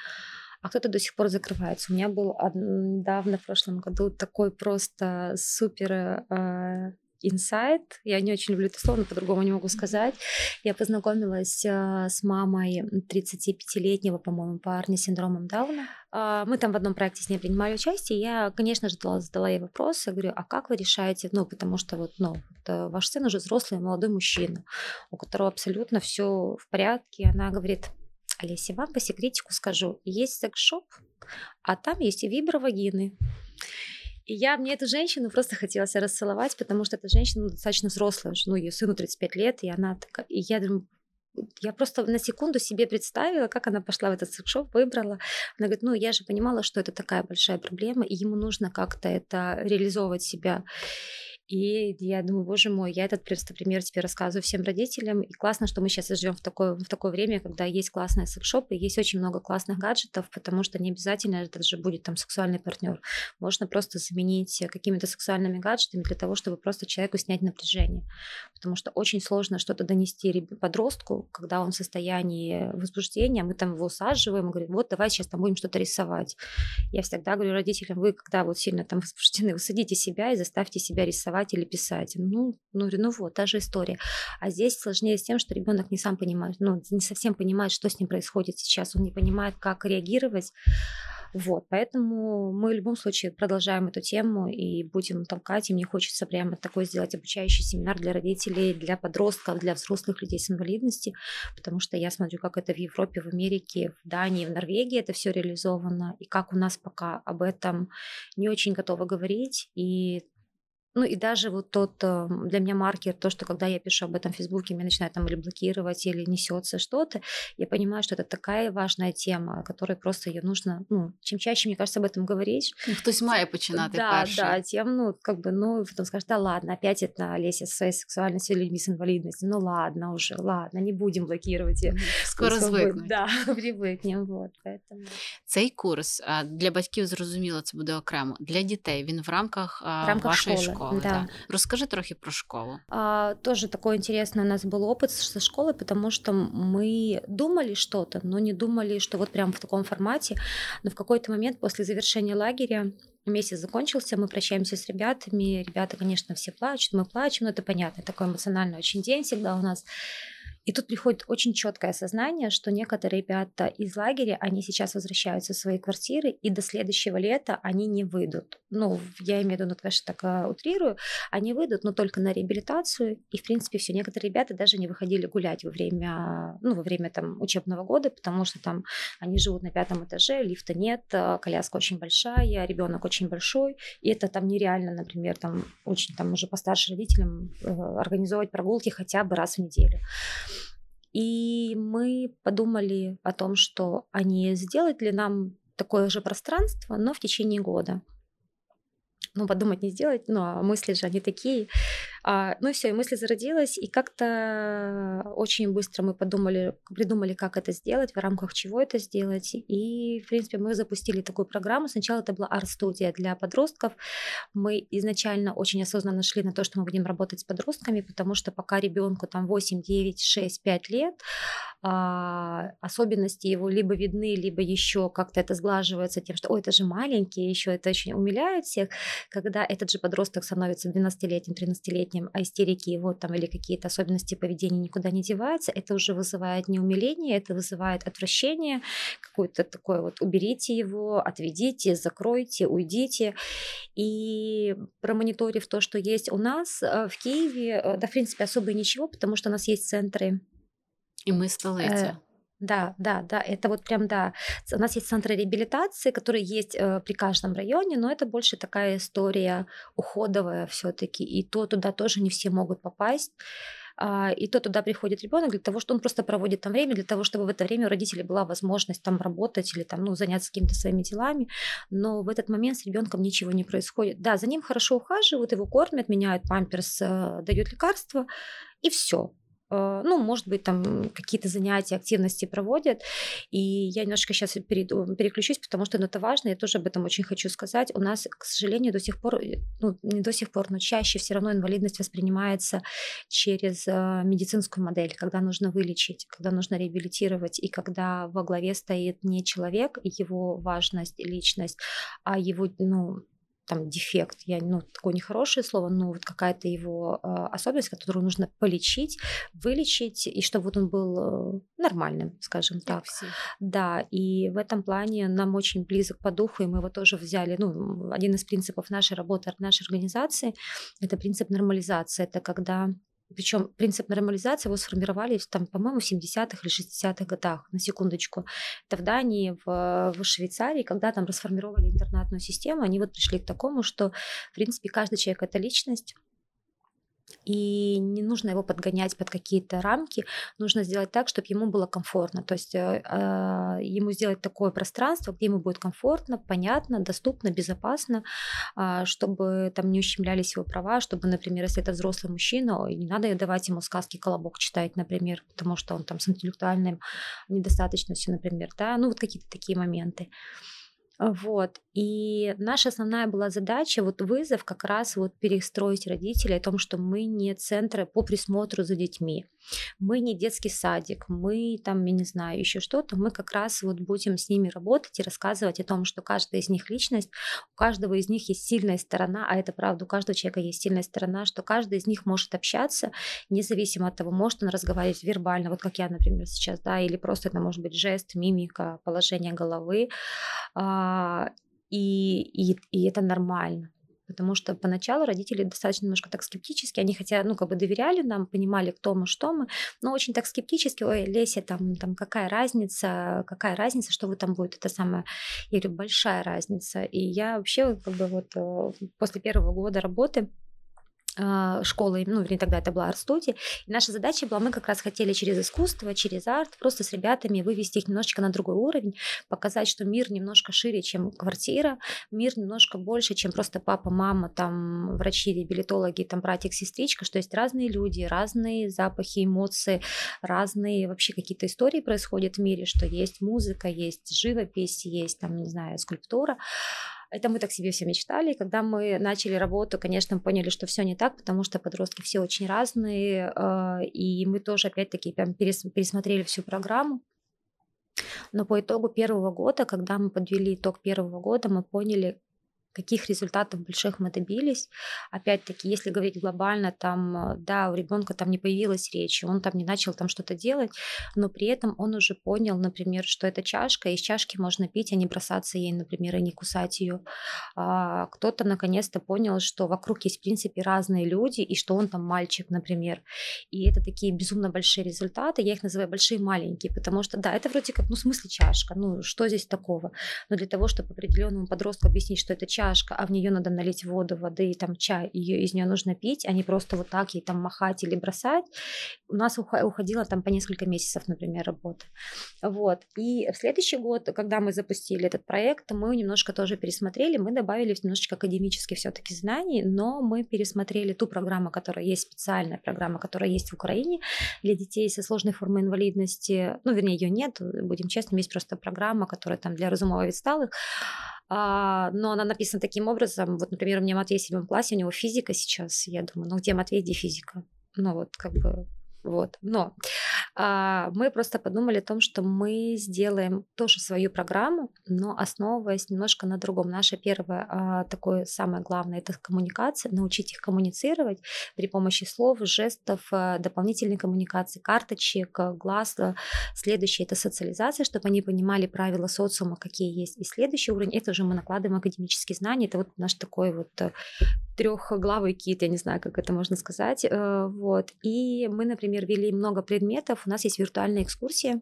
а кто-то до сих пор закрывается. У меня был недавно, в прошлом году, такой просто супер э, инсайт. Я не очень люблю это слово, но по-другому не могу сказать. Я познакомилась э, с мамой 35-летнего, по-моему, парня с синдромом Дауна. Э, мы там в одном проекте с ней принимали участие. Я, конечно же, задала, задала ей вопрос. Я говорю, а как вы решаете? Ну, потому что вот, ну, вот, ваш сын уже взрослый молодой мужчина, у которого абсолютно все в порядке. Она говорит, Олеся, вам по секретику скажу, есть секс-шоп, а там есть и вибровагины. И я мне эту женщину просто хотелось расцеловать, потому что эта женщина достаточно взрослая, ну, ее сыну 35 лет, и она такая, и я думаю, я просто на секунду себе представила, как она пошла в этот секшоп, выбрала. Она говорит, ну, я же понимала, что это такая большая проблема, и ему нужно как-то это реализовывать себя. И я думаю, боже мой, я этот просто пример тебе рассказываю всем родителям. И классно, что мы сейчас живем в такое, в такое время, когда есть классные секшопы, есть очень много классных гаджетов, потому что не обязательно это же будет там сексуальный партнер. Можно просто заменить какими-то сексуальными гаджетами для того, чтобы просто человеку снять напряжение. Потому что очень сложно что-то донести подростку, когда он в состоянии возбуждения, мы там его усаживаем и говорим, вот давай сейчас там будем что-то рисовать. Я всегда говорю родителям, вы когда вот сильно там возбуждены, вы садите себя и заставьте себя рисовать рисовать или писать. Ну, ну, ну вот, та же история. А здесь сложнее с тем, что ребенок не сам понимает, ну, не совсем понимает, что с ним происходит сейчас. Он не понимает, как реагировать. Вот, поэтому мы в любом случае продолжаем эту тему и будем толкать. И мне хочется прямо такой сделать обучающий семинар для родителей, для подростков, для взрослых людей с инвалидностью, потому что я смотрю, как это в Европе, в Америке, в Дании, в Норвегии это все реализовано, и как у нас пока об этом не очень готовы говорить. И ну и даже вот тот эм, для меня маркер, то, что когда я пишу об этом в Фейсбуке, меня начинают там или блокировать, или несется что-то, я понимаю, что это такая важная тема, которой просто ее нужно, ну, чем чаще, мне кажется, об этом говорить. Ну, хтось має починати да, перший. Да, тем, ну, как бы, ну, потом скажешь, да ладно, опять это Олеся со своей сексуальностью людьми с инвалидностью, ну ладно уже, ладно, не будем блокировать. Скоро звикнуть. Да, привикнем, вот, поэтому. Цей курс для батьків, зрозуміло, це буде окремо. Для дітей він в рамках, в рамках вашої школи. школи школы. Да. да. Расскажи трохи про школу. А, тоже такой интересный у нас был опыт со школы, потому что мы думали что-то, но не думали, что вот прям в таком формате. Но в какой-то момент после завершения лагеря месяц закончился, мы прощаемся с ребятами. Ребята, конечно, все плачут, мы плачем, но это понятно, такой эмоциональный очень день всегда у нас. И тут приходит очень четкое осознание, что некоторые ребята из лагеря, они сейчас возвращаются в свои квартиры, и до следующего лета они не выйдут. Ну, я имею в виду, ну, конечно, так а, утрирую, они выйдут, но только на реабилитацию. И, в принципе, все. Некоторые ребята даже не выходили гулять во время, ну, во время там учебного года, потому что там они живут на пятом этаже, лифта нет, а, коляска очень большая, ребенок очень большой, и это там нереально, например, там очень там уже постарше родителям э, организовать прогулки хотя бы раз в неделю. И мы подумали о том, что они сделать ли нам такое же пространство, но в течение года ну, подумать не сделать, ну, а мысли же они такие. А, ну и все, и мысль зародилась, и как-то очень быстро мы подумали, придумали, как это сделать, в рамках чего это сделать. И, в принципе, мы запустили такую программу. Сначала это была арт-студия для подростков. Мы изначально очень осознанно шли на то, что мы будем работать с подростками, потому что пока ребенку там 8, 9, 6, 5 лет, а, особенности его либо видны, либо еще как-то это сглаживается тем, что, ой, это же маленький, еще это очень умиляет всех. Когда этот же подросток становится 12-летним, 13-летним, а истерики его там или какие-то особенности поведения никуда не деваются, это уже вызывает не умиление, это вызывает отвращение, какое-то такое вот уберите его, отведите, закройте, уйдите. И промониторив то, что есть у нас э, в Киеве, э, да, в принципе, особо ничего, потому что у нас есть центры и мы столиці. Да, да, да, это вот прям, да. У нас есть центры реабилитации, которые есть э, при каждом районе, но это больше такая история уходовая все-таки, и то туда тоже не все могут попасть. А, и то туда приходит ребенок для того, что он просто проводит там время, для того, чтобы в это время у родителей была возможность там работать или там, ну, заняться какими-то своими делами. Но в этот момент с ребенком ничего не происходит. Да, за ним хорошо ухаживают, его кормят, меняют памперс, э, дают лекарства, и все. Э, ну, может быть, там какие-то занятия, активности проводят. И я немножко сейчас перейду, переключусь, потому что ну, это важно, я тоже об этом очень хочу сказать. У нас, к сожалению, до сих пор, э, ну, не до сих пор, но чаще все равно инвалидность воспринимается через э, медицинскую модель, когда нужно вылечить, когда нужно реабилитировать, и когда во главе стоит не человек, его важность, личность, а его, ну, там дефект, я, ну, такое нехорошее слово, но вот какая-то его э, особенность, которую нужно полечить, вылечить, и чтобы вот он был э, нормальным, скажем так. Все. Да, и в этом плане нам очень близок по духу, и мы его тоже взяли, ну, один из принципов нашей работы, нашей организации, это принцип нормализации, это когда причем принцип нормализации его сформировали, там, по-моему, в 70-х или 60-х годах, на секундочку. Это в Дании, в, в Швейцарии, когда там расформировали интернатную систему, они вот пришли к такому, что, в принципе, каждый человек – это личность, и не нужно его подгонять под какие-то рамки, нужно сделать так, чтобы ему было комфортно, то есть э, а, ему сделать такое пространство, где ему будет комфортно, понятно, доступно, безопасно, э, чтобы там не ущемлялись его права, чтобы, например, если это взрослый мужчина, не надо давать ему сказки «Колобок» читать, например, потому что он там с интеллектуальным недостаточностью, например, да, ну вот какие-то такие моменты. Вот. И наша основная была задача, вот вызов как раз вот перестроить родителей о том, что мы не центры по присмотру за детьми, мы не детский садик, мы там, я не знаю, еще что-то, мы как раз вот будем с ними работать и рассказывать о том, что каждая из них личность, у каждого из них есть сильная сторона, а это правда, у каждого человека есть сильная сторона, что каждый из них может общаться, независимо от того, может он разговаривать вербально, вот как я, например, сейчас, да, или просто это может быть жест, мимика, положение головы, а, и, и, и это нормально. Потому что поначалу родители достаточно немножко так скептически, они хотя, ну, как бы доверяли нам, понимали, кто мы, что мы, но очень так скептически, ой, Леся, там, там какая разница, какая разница, что вы там будет, это самое, я говорю, большая разница. И я вообще, как бы вот э, после первого года работы, школы, ну, вернее, тогда это была арт-студия. И наша задача была, мы как раз хотели через искусство, через арт просто с ребятами вывести их немножечко на другой уровень, показать, что мир немножко шире, чем квартира, мир немножко больше, чем просто папа, мама, там, врачи, реабилитологи, там, братик, сестричка, что есть разные люди, разные запахи, эмоции, разные вообще какие-то истории происходят в мире, что есть музыка, есть живопись, есть, там, не знаю, скульптура. Это мы так себе все мечтали. И когда мы начали работу, конечно, мы поняли, что все не так, потому что подростки все очень разные. А, и мы тоже, опять-таки, прям пересмотрели всю программу. Но по итогу первого года, когда мы подвели итог первого года, мы поняли, каких результатов больших мы добились. Опять-таки, если говорить глобально, там, э, да, у ребенка там не появилась речи, он там не начал там что-то делать, но при этом он уже понял, например, что это чашка, из чашки можно пить, а не бросаться ей, например, и не кусать ее. А кто-то наконец-то понял, что вокруг есть, в принципе, разные люди, и что он там мальчик, например. И это такие безумно большие результаты, я их называю большие маленькие, потому что, да, это вроде как, ну, в смысле чашка, ну, что здесь такого? Но для того, чтобы определенному подростку объяснить, что это чашка, чашка, а в нее надо налить воду, воды и там чай, ее из нее нужно пить, а не просто вот так ей там махать или бросать. У нас уходило там по несколько месяцев, например, работы. Вот. И в следующий год, когда мы запустили этот проект, мы немножко тоже пересмотрели, мы добавили немножечко академических все-таки знаний, но мы пересмотрели ту программу, которая есть, специальная программа, которая есть в Украине для детей со сложной формой инвалидности. Ну, вернее, ее нет, будем честными, есть просто программа, которая там для разумово отсталых. А, но она написана таким образом. Вот, например, у меня Матвей в седьмом классе, у него физика сейчас. Я думаю, ну где Матвей, где физика? Ну вот, как бы, вот. Но а, мы просто подумали о том, что мы сделаем тоже свою программу, но основываясь немножко на другом. Наше первое а, такое самое главное это коммуникация, научить их коммуницировать при помощи слов, жестов, а, дополнительной коммуникации, карточек, глаз. Следующее это социализация, чтобы они понимали правила социума, какие есть. И следующий уровень это уже мы накладываем академические знания. Это вот наш такой вот э, трехглавый кит, я не знаю, как это можно сказать. Э, вот. И мы, например, вели много предметов. У нас есть виртуальная экскурсия а,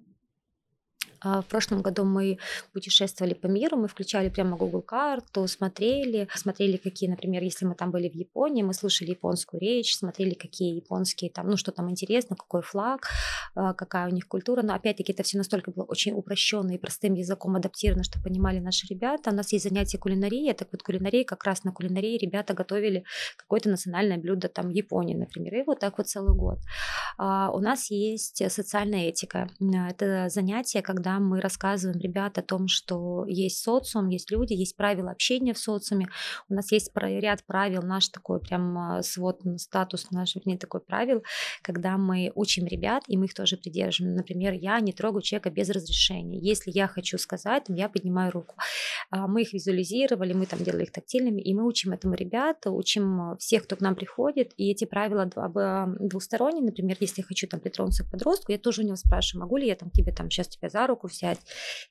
в прошлом году мы путешествовали по миру, мы включали прямо Google карту, смотрели, смотрели, какие, например, если мы там были в Японии, мы слушали японскую речь, смотрели, какие японские там, ну что там интересно, какой флаг, а, какая у них культура. Но опять-таки это все настолько было очень упрощенно и простым языком адаптировано, что понимали наши ребята. У нас есть занятия кулинарии, так вот кулинарии, как раз на кулинарии ребята готовили какое-то национальное блюдо там Японии, например, и вот так вот целый год. А, у нас есть социальная этика. Это занятие, когда когда мы рассказываем ребят о том, что есть социум, есть люди, есть правила общения в социуме. У нас есть ряд правил, наш такой прям а, свод, статус наш, вернее, такой правил, когда мы учим ребят, и мы их тоже придерживаем. Например, я не трогаю человека без разрешения. Если я хочу сказать, я поднимаю руку. А, мы их визуализировали, мы там делали их тактильными, и мы учим этому ребят, учим всех, кто к нам приходит, и эти правила двусторонние, например, если я хочу там притронуться к подростку, я тоже у него спрашиваю, могу ли я там тебе там сейчас тебя за руку руку взять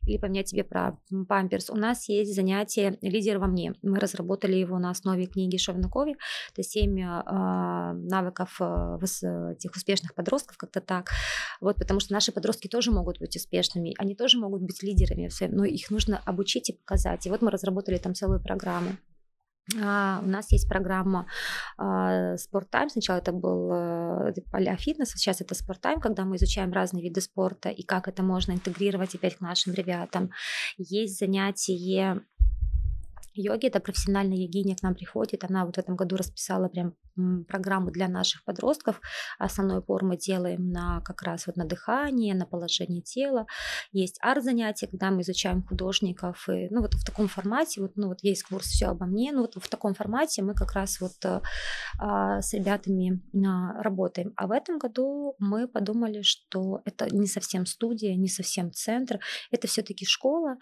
или поменять тебе про памперс. У нас есть занятие «Лидер во мне». Мы разработали его на основе книги Шовнакови. Это семь э, навыков э, этих успешных подростков, как-то так. Вот, потому что наши подростки тоже могут быть успешными, они тоже могут быть лидерами, но их нужно обучить и показать. И вот мы разработали там целую программу. А, у нас есть программа а, Спорттайм. Сначала это был а, поля фитнес, сейчас это Спорттайм, когда мы изучаем разные виды спорта и как это можно интегрировать опять к нашим ребятам. Есть занятие йоги, это профессиональная йогиня к нам приходит, она вот в этом году расписала прям программу для наших подростков. Основной упор мы делаем на как раз вот на дыхание, на положение тела. Есть арт-занятия, когда мы изучаем художников. И, ну вот в таком формате, вот, ну вот есть курс «Все обо мне», ну вот в таком формате мы как раз вот э, а, с ребятами а, работаем. А в этом году мы подумали, что это не совсем студия, не совсем центр, это все-таки школа,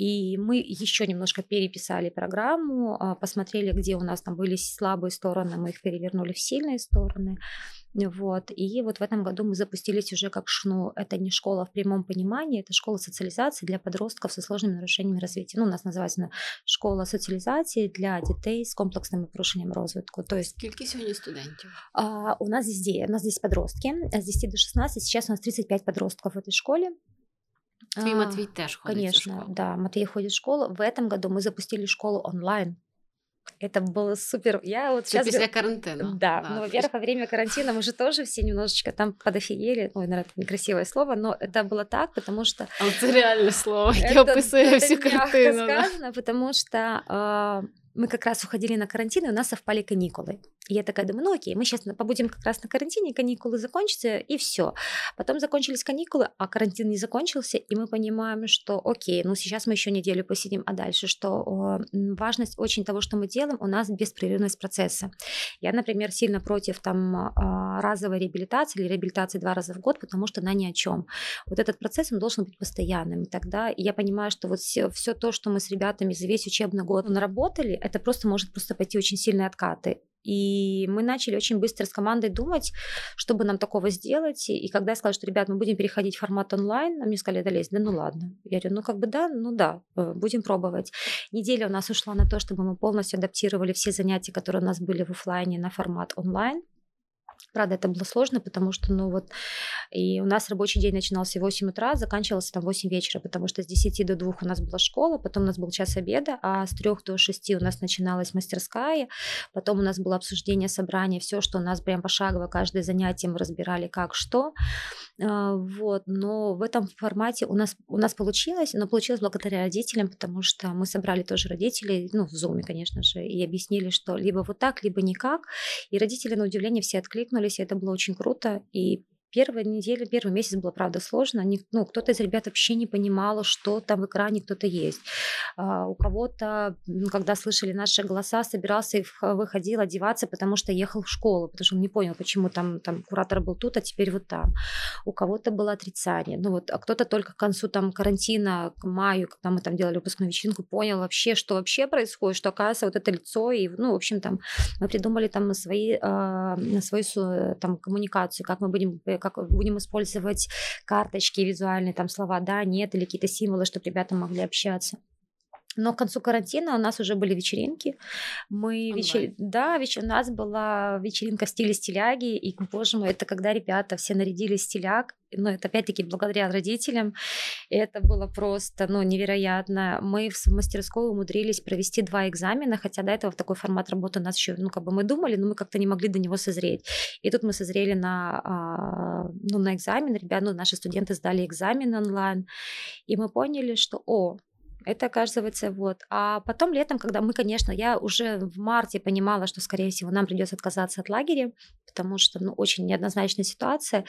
и мы еще немножко переписали программу, а, посмотрели, где у нас там были слабые стороны, мы их перевернули в сильные стороны. Вот. И вот в этом году мы запустились уже как ШНУ. Это не школа в прямом понимании, это школа социализации для подростков со сложными нарушениями развития. Ну, у нас называется школа социализации для детей с комплексним порушенням розвитку. То есть... Скільки сьогодні студентів? А, у, нас здесь, у нас здесь подростки с 10 до 16. Сейчас у нас 35 подростков в этой школе. Твій Матвій теж ходить Конечно, в школу. да, Матвей ходит в школу. В этом году мы запустили школу онлайн. Это было супер. Я вот сейчас... После карантина. Да, да. ну, во-первых, во время карантина мы же тоже все немножечко там подофигели. Ой, наверное, это некрасивое слово, но это было так, потому что... А это реальное слово, я описываю всю картину. сказано, потому что а, мы как раз уходили на карантин, и у нас совпали каникулы. Я такая думаю, ну окей, мы сейчас побудем как раз на карантине, каникулы закончатся, и все. Потом закончились каникулы, а карантин не закончился, и мы понимаем, что окей, ну сейчас мы еще неделю посидим, а дальше что? Важность очень того, что мы делаем, у нас беспрерывность процесса. Я, например, сильно против там а, разовой реабилитации или реабилитации два раза в год, потому что она ни о чем. Вот этот процесс, он должен быть постоянным. И тогда я понимаю, что вот все, все то, что мы с ребятами за весь учебный год наработали, это просто может просто пойти очень сильные откаты. И мы начали очень быстро с командой думать, чтобы нам такого сделать. И когда я сказала, что, ребят, мы будем переходить в формат онлайн, а мне сказали, да, Лесь, да ну ладно. Я говорю, ну как бы да, ну да, э, будем пробовать. Неделя у нас ушла на то, чтобы мы полностью адаптировали все занятия, которые у нас были в офлайне, на формат онлайн. Правда, это было сложно, потому что, ну вот, и у нас рабочий день начинался в 8 утра, заканчивался там в 8 вечера, потому что с 10 до 2 у нас была школа, потом у нас был час обеда, а с 3 до 6 у нас начиналась мастерская, потом у нас было обсуждение, собрание, все, что у нас прям пошагово, каждое занятие мы разбирали как, что, а, вот, но в этом формате у нас, у нас получилось, но получилось благодаря родителям, потому что мы собрали тоже родителей, ну, в Zoom, конечно же, и объяснили, что либо вот так, либо никак, и родители, на удивление, все откликнулись, и это было очень круто. И Первая неделя, первый месяц было, правда, сложно. ну, кто-то из ребят вообще не понимал, что там в экране кто-то есть. А, у кого-то, ну, когда слышали наши голоса, собирался и выходил одеваться, потому что ехал в школу, потому что он не понял, почему там, там куратор был тут, а теперь вот там. У кого-то было отрицание. Ну вот, а кто-то только к концу там карантина, к маю, когда мы там делали выпускную вечеринку, понял вообще, что вообще происходит, что оказывается вот это лицо, и, ну, в общем, там мы придумали там свои, э, свою там коммуникацию, как мы будем э, как будем использовать карточки визуальные, там слова да, нет или какие-то символы, чтобы ребята могли общаться. Но к концу карантина у нас уже были вечеринки. Мы вечер... Да, веч... у нас была вечеринка в стиле стиляги, и, боже мой, это когда ребята все нарядились стиляг, но это опять-таки благодаря родителям. И это было просто, ну, невероятно. Мы в мастерской умудрились провести два экзамена, хотя до этого в такой формат работы у нас еще, ну, как бы мы думали, но мы как-то не могли до него созреть. И тут мы созрели на, а, ну, на экзамен. Ребята, ну, наши студенты сдали экзамен онлайн, и мы поняли, что, о, это оказывается вот. А потом летом, когда мы, конечно, я уже в марте понимала, что, скорее всего, нам придется отказаться от лагеря, потому что, ну, очень неоднозначная ситуация.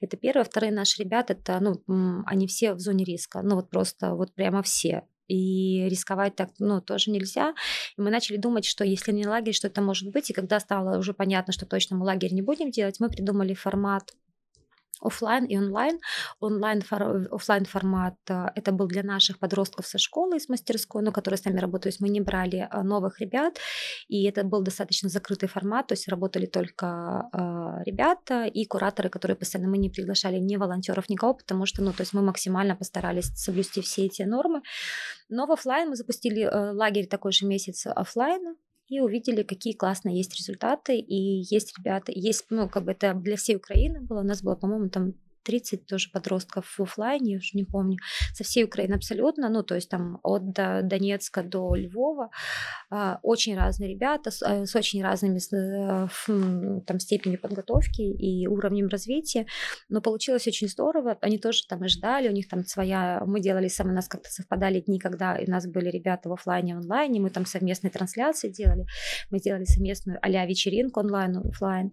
Это первое. Вторые наши ребята, это, ну, они все в зоне риска. Ну, вот просто, вот прямо все. И рисковать так, ну, тоже нельзя. И мы начали думать, что если не лагерь, что это может быть. И когда стало уже понятно, что точно мы лагерь не будем делать, мы придумали формат офлайн и онлайн. Онлайн, офлайн формат э, это был для наших подростков со школы, из мастерской, но которые с нами работают. То есть мы не брали э, новых ребят, и это был достаточно закрытый формат, то есть работали только э, ребята и кураторы, которые постоянно мы не приглашали ни волонтеров, никого, потому что, ну, то есть мы максимально постарались соблюсти все эти нормы. Но в офлайн мы запустили лагерь такой же месяц офлайна, и увидели, какие классные есть результаты, и есть ребята, есть, ну, как бы это для всей Украины было, у нас было, по-моему, там 30 тоже подростков в офлайне, я уже не помню, со всей Украины абсолютно, ну, то есть там от Донецка до Львова, а, очень разные ребята с, э, очень разными э, там степенью подготовки и уровнем развития, но получилось очень здорово, они тоже там и ждали, у них там своя, мы делали сами, у нас как-то совпадали дни, когда у нас были ребята в офлайне онлайне, мы там совместные трансляции делали, мы сделали совместную а вечеринку онлайн офлайн,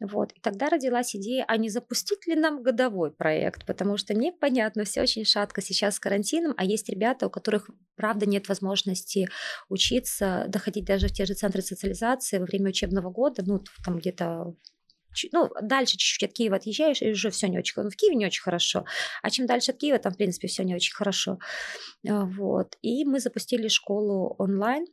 вот. И тогда родилась идея, а не запустить ли нам годовой проект, потому что непонятно, все очень шатко сейчас с карантином, а есть ребята, у которых, правда, нет возможности учиться, доходить даже в те же центры социализации во время учебного года, ну, там где-то ну, дальше чуть-чуть от Киева отъезжаешь, и уже все не очень. Ну, в Киеве не очень хорошо. А чем дальше от Киева, там, в принципе, все не очень хорошо. А, вот. И мы запустили школу онлайн.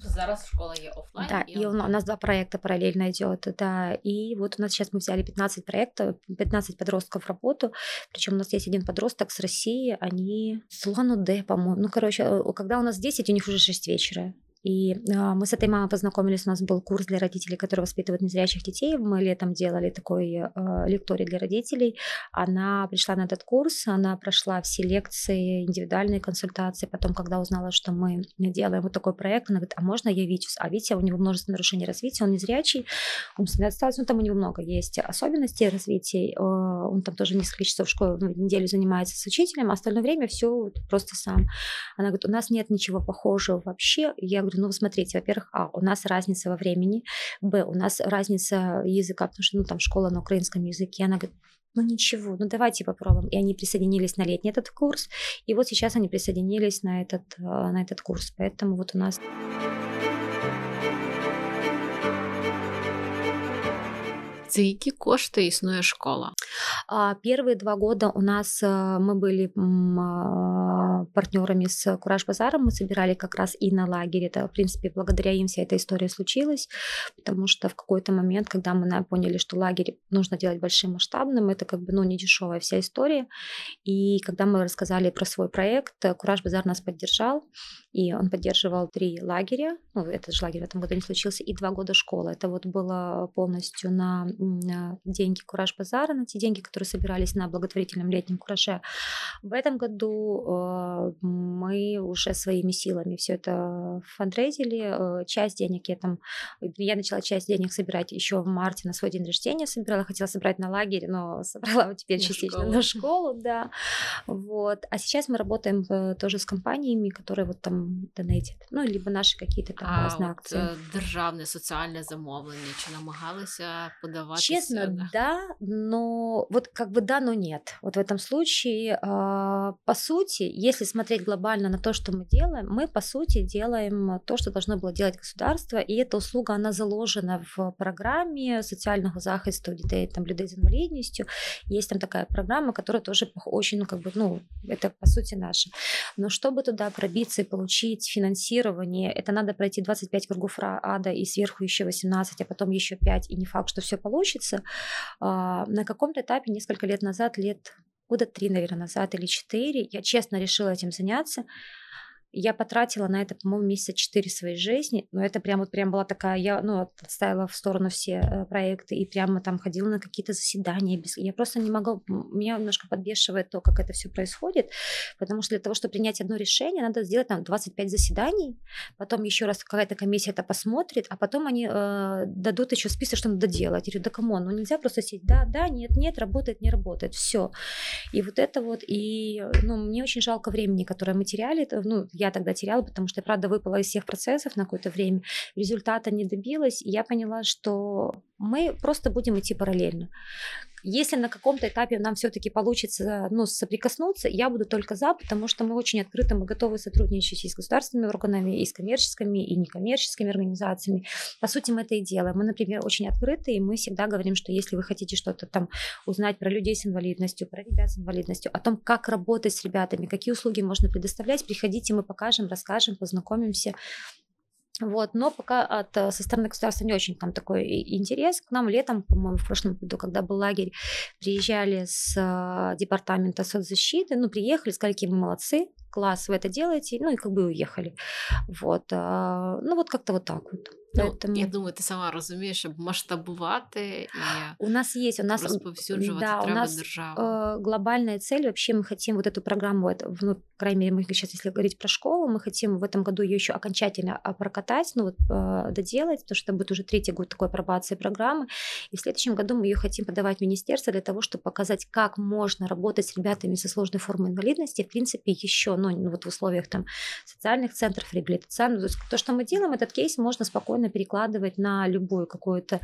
Зараз школа є офлайн. Да, и, и у нас два проекта параллельно идет, да. И вот у нас сейчас мы взяли 15 проектов, 15 подростков в работу. Причем у нас есть один подросток с России, они с Улан-Удэ, по-моему. Ну, короче, когда у нас 10, у них уже 6 вечера. И а, мы с этой мамой познакомились, у нас был курс для родителей, которые воспитывают незрячих детей. Мы летом делали такой а, лекторий для родителей. Она пришла на этот курс, она прошла все лекции, индивидуальные консультации. Потом, когда узнала, что мы делаем вот такой проект, она говорит, а можно я Витю? А Витя, у него множество нарушений развития, он незрячий, умственная отсталость, ну там у него много есть особенностей развития. А, он там тоже несколько часов в школе в неделю занимается с учителем, а остальное время все просто сам. Она говорит, у нас нет ничего похожего вообще. Я говорю, говорю, ну, смотрите, во-первых, а, у нас разница во времени, б, у нас разница языка, потому что, ну, там школа на украинском языке, она говорит, ну ничего, ну давайте попробуем. И они присоединились на летний этот курс, и вот сейчас они присоединились на этот, э, на этот курс. Поэтому вот у нас... За які кошти існує школа? А, первые два года у нас э, мы были а, партнерами с Кураж Базаром, мы собирали как раз и на лагере. Это, в принципе, благодаря им вся эта история случилась, потому что в какой-то момент, когда мы поняли, что лагерь нужно делать большим масштабным, это как бы, ну, не дешевая вся история. И когда мы рассказали про свой проект, Кураж Базар нас поддержал, и он поддерживал три лагеря, ну, этот же лагерь в этом году не случился, и два года школы. Это вот было полностью на, на деньги Кураж Базара, на те деньги, которые собирались на благотворительном летнем кураже. В этом году э, мы уже своими силами все это фандрейзили. Э, часть денег я там... Я начала часть денег собирать еще в марте на свой день рождения. Собирала, хотела собрать на лагерь, но собрала теперь на частично школу. на школу, да. Вот. А сейчас мы работаем э, тоже с компаниями, которые вот там донейтят. Ну, либо наши какие-то там а, разные акции. Державне соціальне замовлення, чи намагалися подавати? Честно, да? да, но вот как бы да, но нет. Вот в этом случае, а, по сути, если смотреть глобально на то, что мы делаем, мы, по сути, делаем то, что должно было делать государство, и эта услуга, она заложена в программе социального захисту детей, там, людей с инвалидностью. Есть там такая программа, которая тоже очень, ну, как бы, ну, это, по сути, наша. Но чтобы туда пробиться и получить финансирование, это надо пройти 25 кругов ада и сверху еще 18, а потом еще 5, и не факт, что все получится. А, на каком-то этапе несколько лет назад, лет года три, наверное, назад или четыре, я честно решила этим заняться. Я потратила на это, по-моему, месяца четыре своей жизни, но это прям вот прям была такая, я, ну, отставила в сторону все э, проекты и прямо там ходила на какие-то заседания. Без... Я просто не могла, меня немножко подбешивает то, как это все происходит, потому что для того, чтобы принять одно решение, надо сделать там 25 заседаний, потом еще раз какая-то комиссия это посмотрит, а потом они э, дадут еще список, что надо делать. Я говорю, да come on, ну нельзя просто сидеть, да, да, нет, нет, работает, не работает, все. И вот это вот, и, ну, мне очень жалко времени, которое мы теряли, ну, я тогда теряла, потому что я, правда, выпала из всех процессов на какое-то время, результата не добилась, и я поняла, что мы просто будем идти параллельно. Если на каком-то этапе нам все-таки получится ну, соприкоснуться, я буду только за, потому что мы очень открыты, мы готовы сотрудничать и с государственными органами, и с коммерческими, и некоммерческими организациями. По сути, мы это и делаем. Мы, например, очень открыты, и мы всегда говорим, что если вы хотите что-то там узнать про людей с инвалидностью, про ребят с инвалидностью, о том, как работать с ребятами, какие услуги можно предоставлять, приходите, мы покажем, расскажем, познакомимся. Вот, но пока от, э, со стороны государства не очень там такой интерес. К нам летом, по-моему, в прошлом году, когда был лагерь, приезжали с э, департамента соцзащиты, ну, приехали, сказали, какие мы молодцы, класс, вы это делаете, ну, и как бы уехали. Вот, а, ну, вот как-то вот так вот. Ну, Поэтому... Я думаю, ти сама розумієш, щоб масштабувати і у нас есть, у нас розповсюджувати да, треба у нас, державу. Э, глобальная цель вообще мы хотим вот эту программу, это, ну, по крайней мере, мы сейчас, если говорить про школу, мы хотим в этом году ее еще окончательно прокатать, ну вот э, доделать, потому что это будет уже третий год такой апробации программы, и в следующем году мы ее хотим подавать в министерство для того, чтобы показать, как можно работать с ребятами со сложной формой инвалидности, в принципе, еще, ну, ну вот в условиях там социальных центров, реабилитационных, то, есть, то, что мы делаем, этот кейс можно спокойно спокойно перекладывать на любую какую-то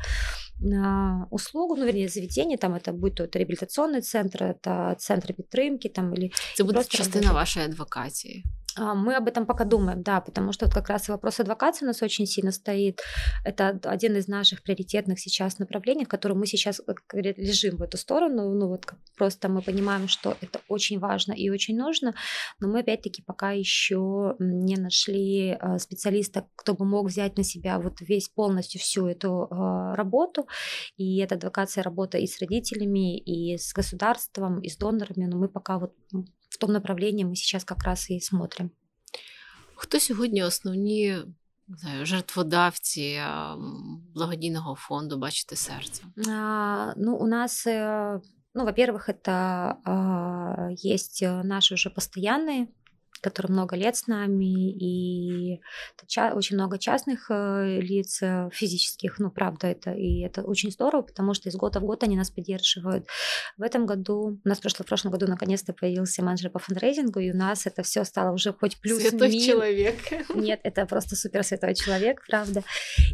услугу, ну, вернее, заведение, там это будь то это реабилитационный центр, это центр підтримки, там, или... Це буде частина вашей адвокации. А, мы об этом пока думаем, да, потому что вот как раз вопрос адвокации у нас очень сильно стоит. Это один из наших приоритетных сейчас направлений, в котором мы сейчас, лежим в эту сторону. Ну вот просто мы понимаем, что это очень важно и очень нужно, но мы опять-таки пока еще не нашли а, специалиста, кто бы мог взять на себя вот весь полностью всю эту а, работу. И эта адвокация работа и с родителями, и с государством, и с донорами, но мы пока вот в том направлении мы сейчас как раз и смотрим. Хто сьогодні основні не знаю, жертводавці благодійного фонду «Бачите сердце»? А, ну, у нас, э, ну, во-первых, это а, есть наши уже постоянные который много лет с нами, и очень много частных э, лиц э, физических, ну, правда, это, и это очень здорово, потому что из года в год они нас поддерживают. В этом году, у нас в прошлом, в прошлом году наконец-то появился менеджер по фандрейзингу, и у нас это все стало уже хоть плюс Святой мин... человек. Нет, это просто супер святой человек, правда.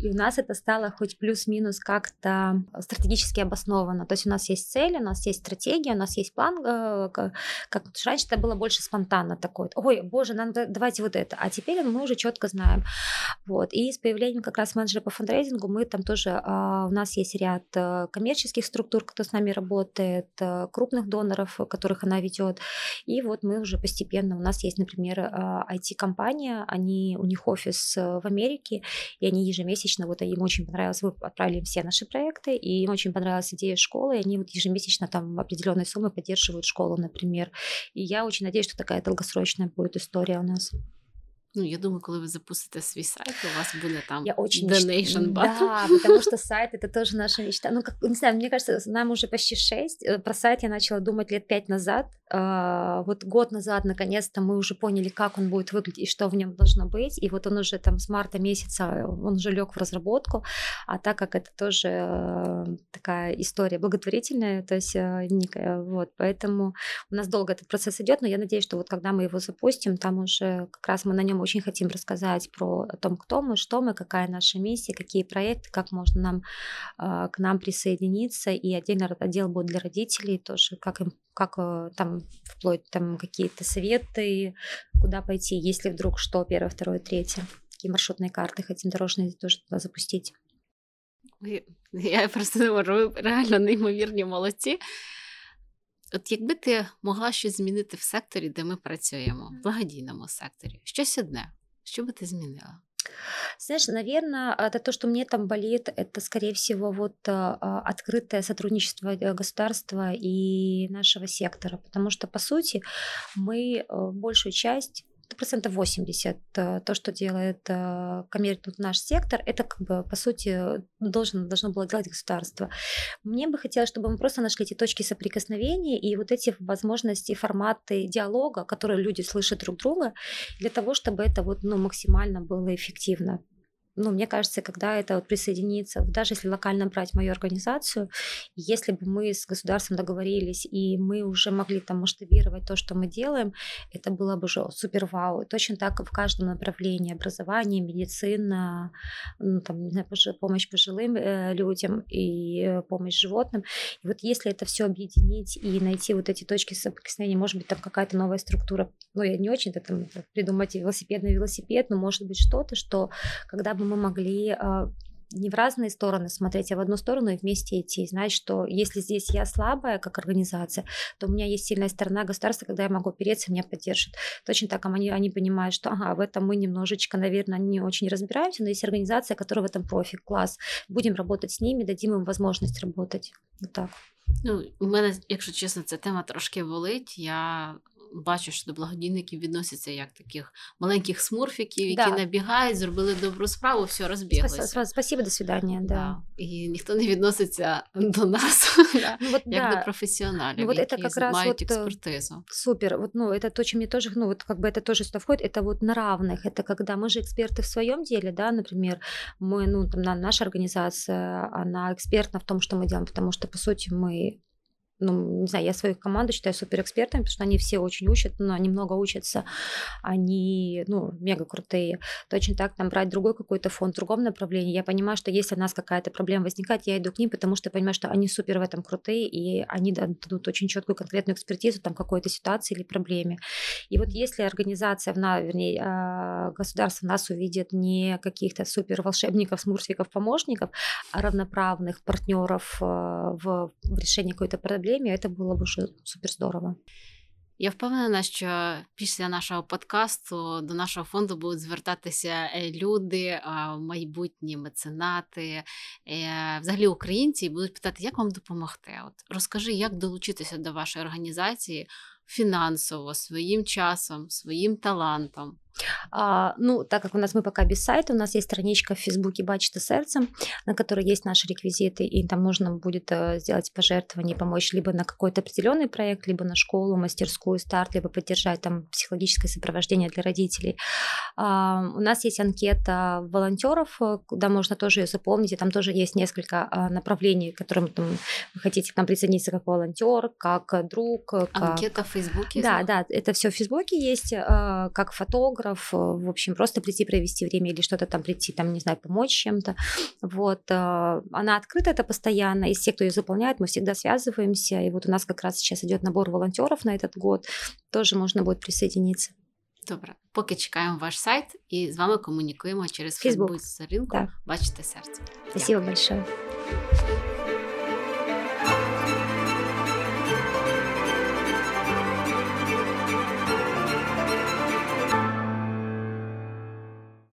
И у нас это стало хоть плюс-минус как-то стратегически обосновано. То есть у нас есть цели, у нас есть стратегия, у нас есть план, э, как раньше это было больше спонтанно такое. Ой, боже, нам давайте вот это. А теперь мы уже четко знаем. Вот. И с появлением как раз менеджера по фандрейзингу мы там тоже, а, у нас есть ряд э, коммерческих структур, кто с нами работает, э, крупных доноров, которых она ведет. И вот мы уже постепенно, у нас есть, например, IT-компания, они, у них офис в Америке, и они ежемесячно, вот им очень понравилось, мы отправили им все наши проекты, и им очень понравилась идея школы, и они вот ежемесячно там определенные суммы поддерживают школу, например. И я очень надеюсь, что такая долгосрочная будет история у нас. Ну, я думаю, коли ви запустите свій сайт, у вас буде там я очень donation button. Да, потому что сайт это тоже наша мечта. Ну, как, не знаю, мне кажется, нам уже почти шесть. Э, про сайт я начала думать лет пять назад. А, вот год назад, наконец-то, мы уже поняли, как он будет выглядеть и что в нем должно быть. И вот он уже там с марта месяца, он уже лег в разработку. А так как это тоже э, такая история благотворительная, то есть некая, вот, поэтому у нас долго этот процесс идет, но я надеюсь, что вот когда мы его запустим, там уже как раз мы на нем очень хотим рассказать про о том, кто мы, что мы, какая наша миссия, какие проекты, как можно нам к нам присоединиться. И отдельно отдел будет для родителей тоже, как им как э, там вплоть там какие-то советы, куда пойти, если вдруг что, первое, второе, третье. Какие маршрутные карты хотим дорожные тоже туда запустить. Я просто не можу, ви реально неймовірні молодці. От якби ти могла щось змінити в секторі, де ми працюємо, в благодійному секторі, щось одне, що би ти змінила? Знаешь, наверное, это то, что мне там болит, это, скорее всего, вот открытое сотрудничество э, государства и нашего сектора, потому что, по сути, мы э, большую часть процентов 80 э, то, что делает э, коммерческий наш сектор, это как бы по сути должен, должно было делать государство. Мне бы хотелось, чтобы мы просто нашли эти точки соприкосновения и вот эти возможности, форматы диалога, которые люди слышат друг друга, для того, чтобы это вот, ну, максимально было эффективно ну, мне кажется, когда это вот присоединится, даже если локально брать мою организацию, если бы мы с государством договорились, и мы уже могли там масштабировать то, что мы делаем, это было бы уже супер вау. Точно так в каждом направлении образование, медицина, ну, там, не знаю, помощь пожилым э, людям и помощь животным. И вот если это все объединить и найти вот эти точки соприкосновения, может быть, там какая-то новая структура, ну, я не очень-то там придумать велосипедный велосипед, но может быть что-то, что когда бы мы могли а, не в разные стороны смотреть, а в одну сторону и вместе идти. И знать, что если здесь я слабая как организация, то у меня есть сильная сторона государства, когда я могу опереться, меня поддержит. Точно так они, они понимают, что ага, в этом мы немножечко, наверное, не очень разбираемся, но есть организация, которая в этом профи, класс. Будем работать с ними, дадим им возможность работать. Вот так. Ну, у мене, якщо чесно, ця тема трошки болить. Я бачу, що до благодійників відносяться як таких маленьких смурфіків, які да. набігають, зробили добру справу, все розбіглося. Спасибо, до свидання. Да. да. І ніхто не відноситься до нас ну, вот, як да. до професіоналів, ну, вот які это как мають вот, э, експертизу. Супер. Вот, ну, это то, чем мне тоже, ну, вот как бы это тоже сюда входит, это вот на равных. Это когда мы же эксперты в своем деле, да, например, мы, ну, там, наша организация, она экспертна в том, что мы делаем, потому что, по сути, мы ну, не знаю, я свою команду считаю суперэкспертами, потому что они все очень учат, но ну, они много учатся, они, ну, мега крутые. Точно так, там, брать другой какой-то фонд в другом направлении, я понимаю, что если у нас какая-то проблема возникает, я иду к ним, потому что понимаю, что они супер в этом крутые, и они дадут очень четкую конкретную экспертизу там какой-то ситуации или проблеме. И вот если организация, вернее, а, государство нас увидит не каких-то супер волшебников, смурфиков, помощников, а равноправных партнеров а, в решении какой-то проблемы, проблемі, це було б уже супер здорово. Я впевнена, що після нашого подкасту до нашого фонду будуть звертатися е, люди, майбутні меценати, е, взагалі українці, і будуть питати, як вам допомогти. От розкажи, як долучитися до вашої організації фінансово, своїм часом, своїм талантом. А, ну, так как у нас мы пока без сайта, у нас есть страничка в Фейсбуке «Бачите сердцем», на которой есть наши реквизиты, и там можно будет э, сделать пожертвование, помочь либо на какой-то определенный проект, либо на школу, мастерскую, старт, либо поддержать там психологическое сопровождение для родителей. А, у нас есть анкета волонтеров, э, куда можно тоже ее заполнить, и там тоже есть несколько а, направлений, к которым там, вы хотите к нам присоединиться как волонтер, как друг. Как... Анкета в Фейсбуке? Да, да, это все в Фейсбуке есть, э, как фотограф, в общем, просто прийти провести время или что-то там прийти, там, не знаю, помочь чем-то. Вот, она открыта это постоянно, и все, кто ее заполняет, мы всегда связываемся, и вот у нас как раз сейчас идет набор волонтеров на этот год, тоже можно будет присоединиться. Добре, поки чекаємо ваш сайт і з вами комунікуємо через Фейсбук. Фейсбук сторінку Так. Бачите серце. Спасибо большое.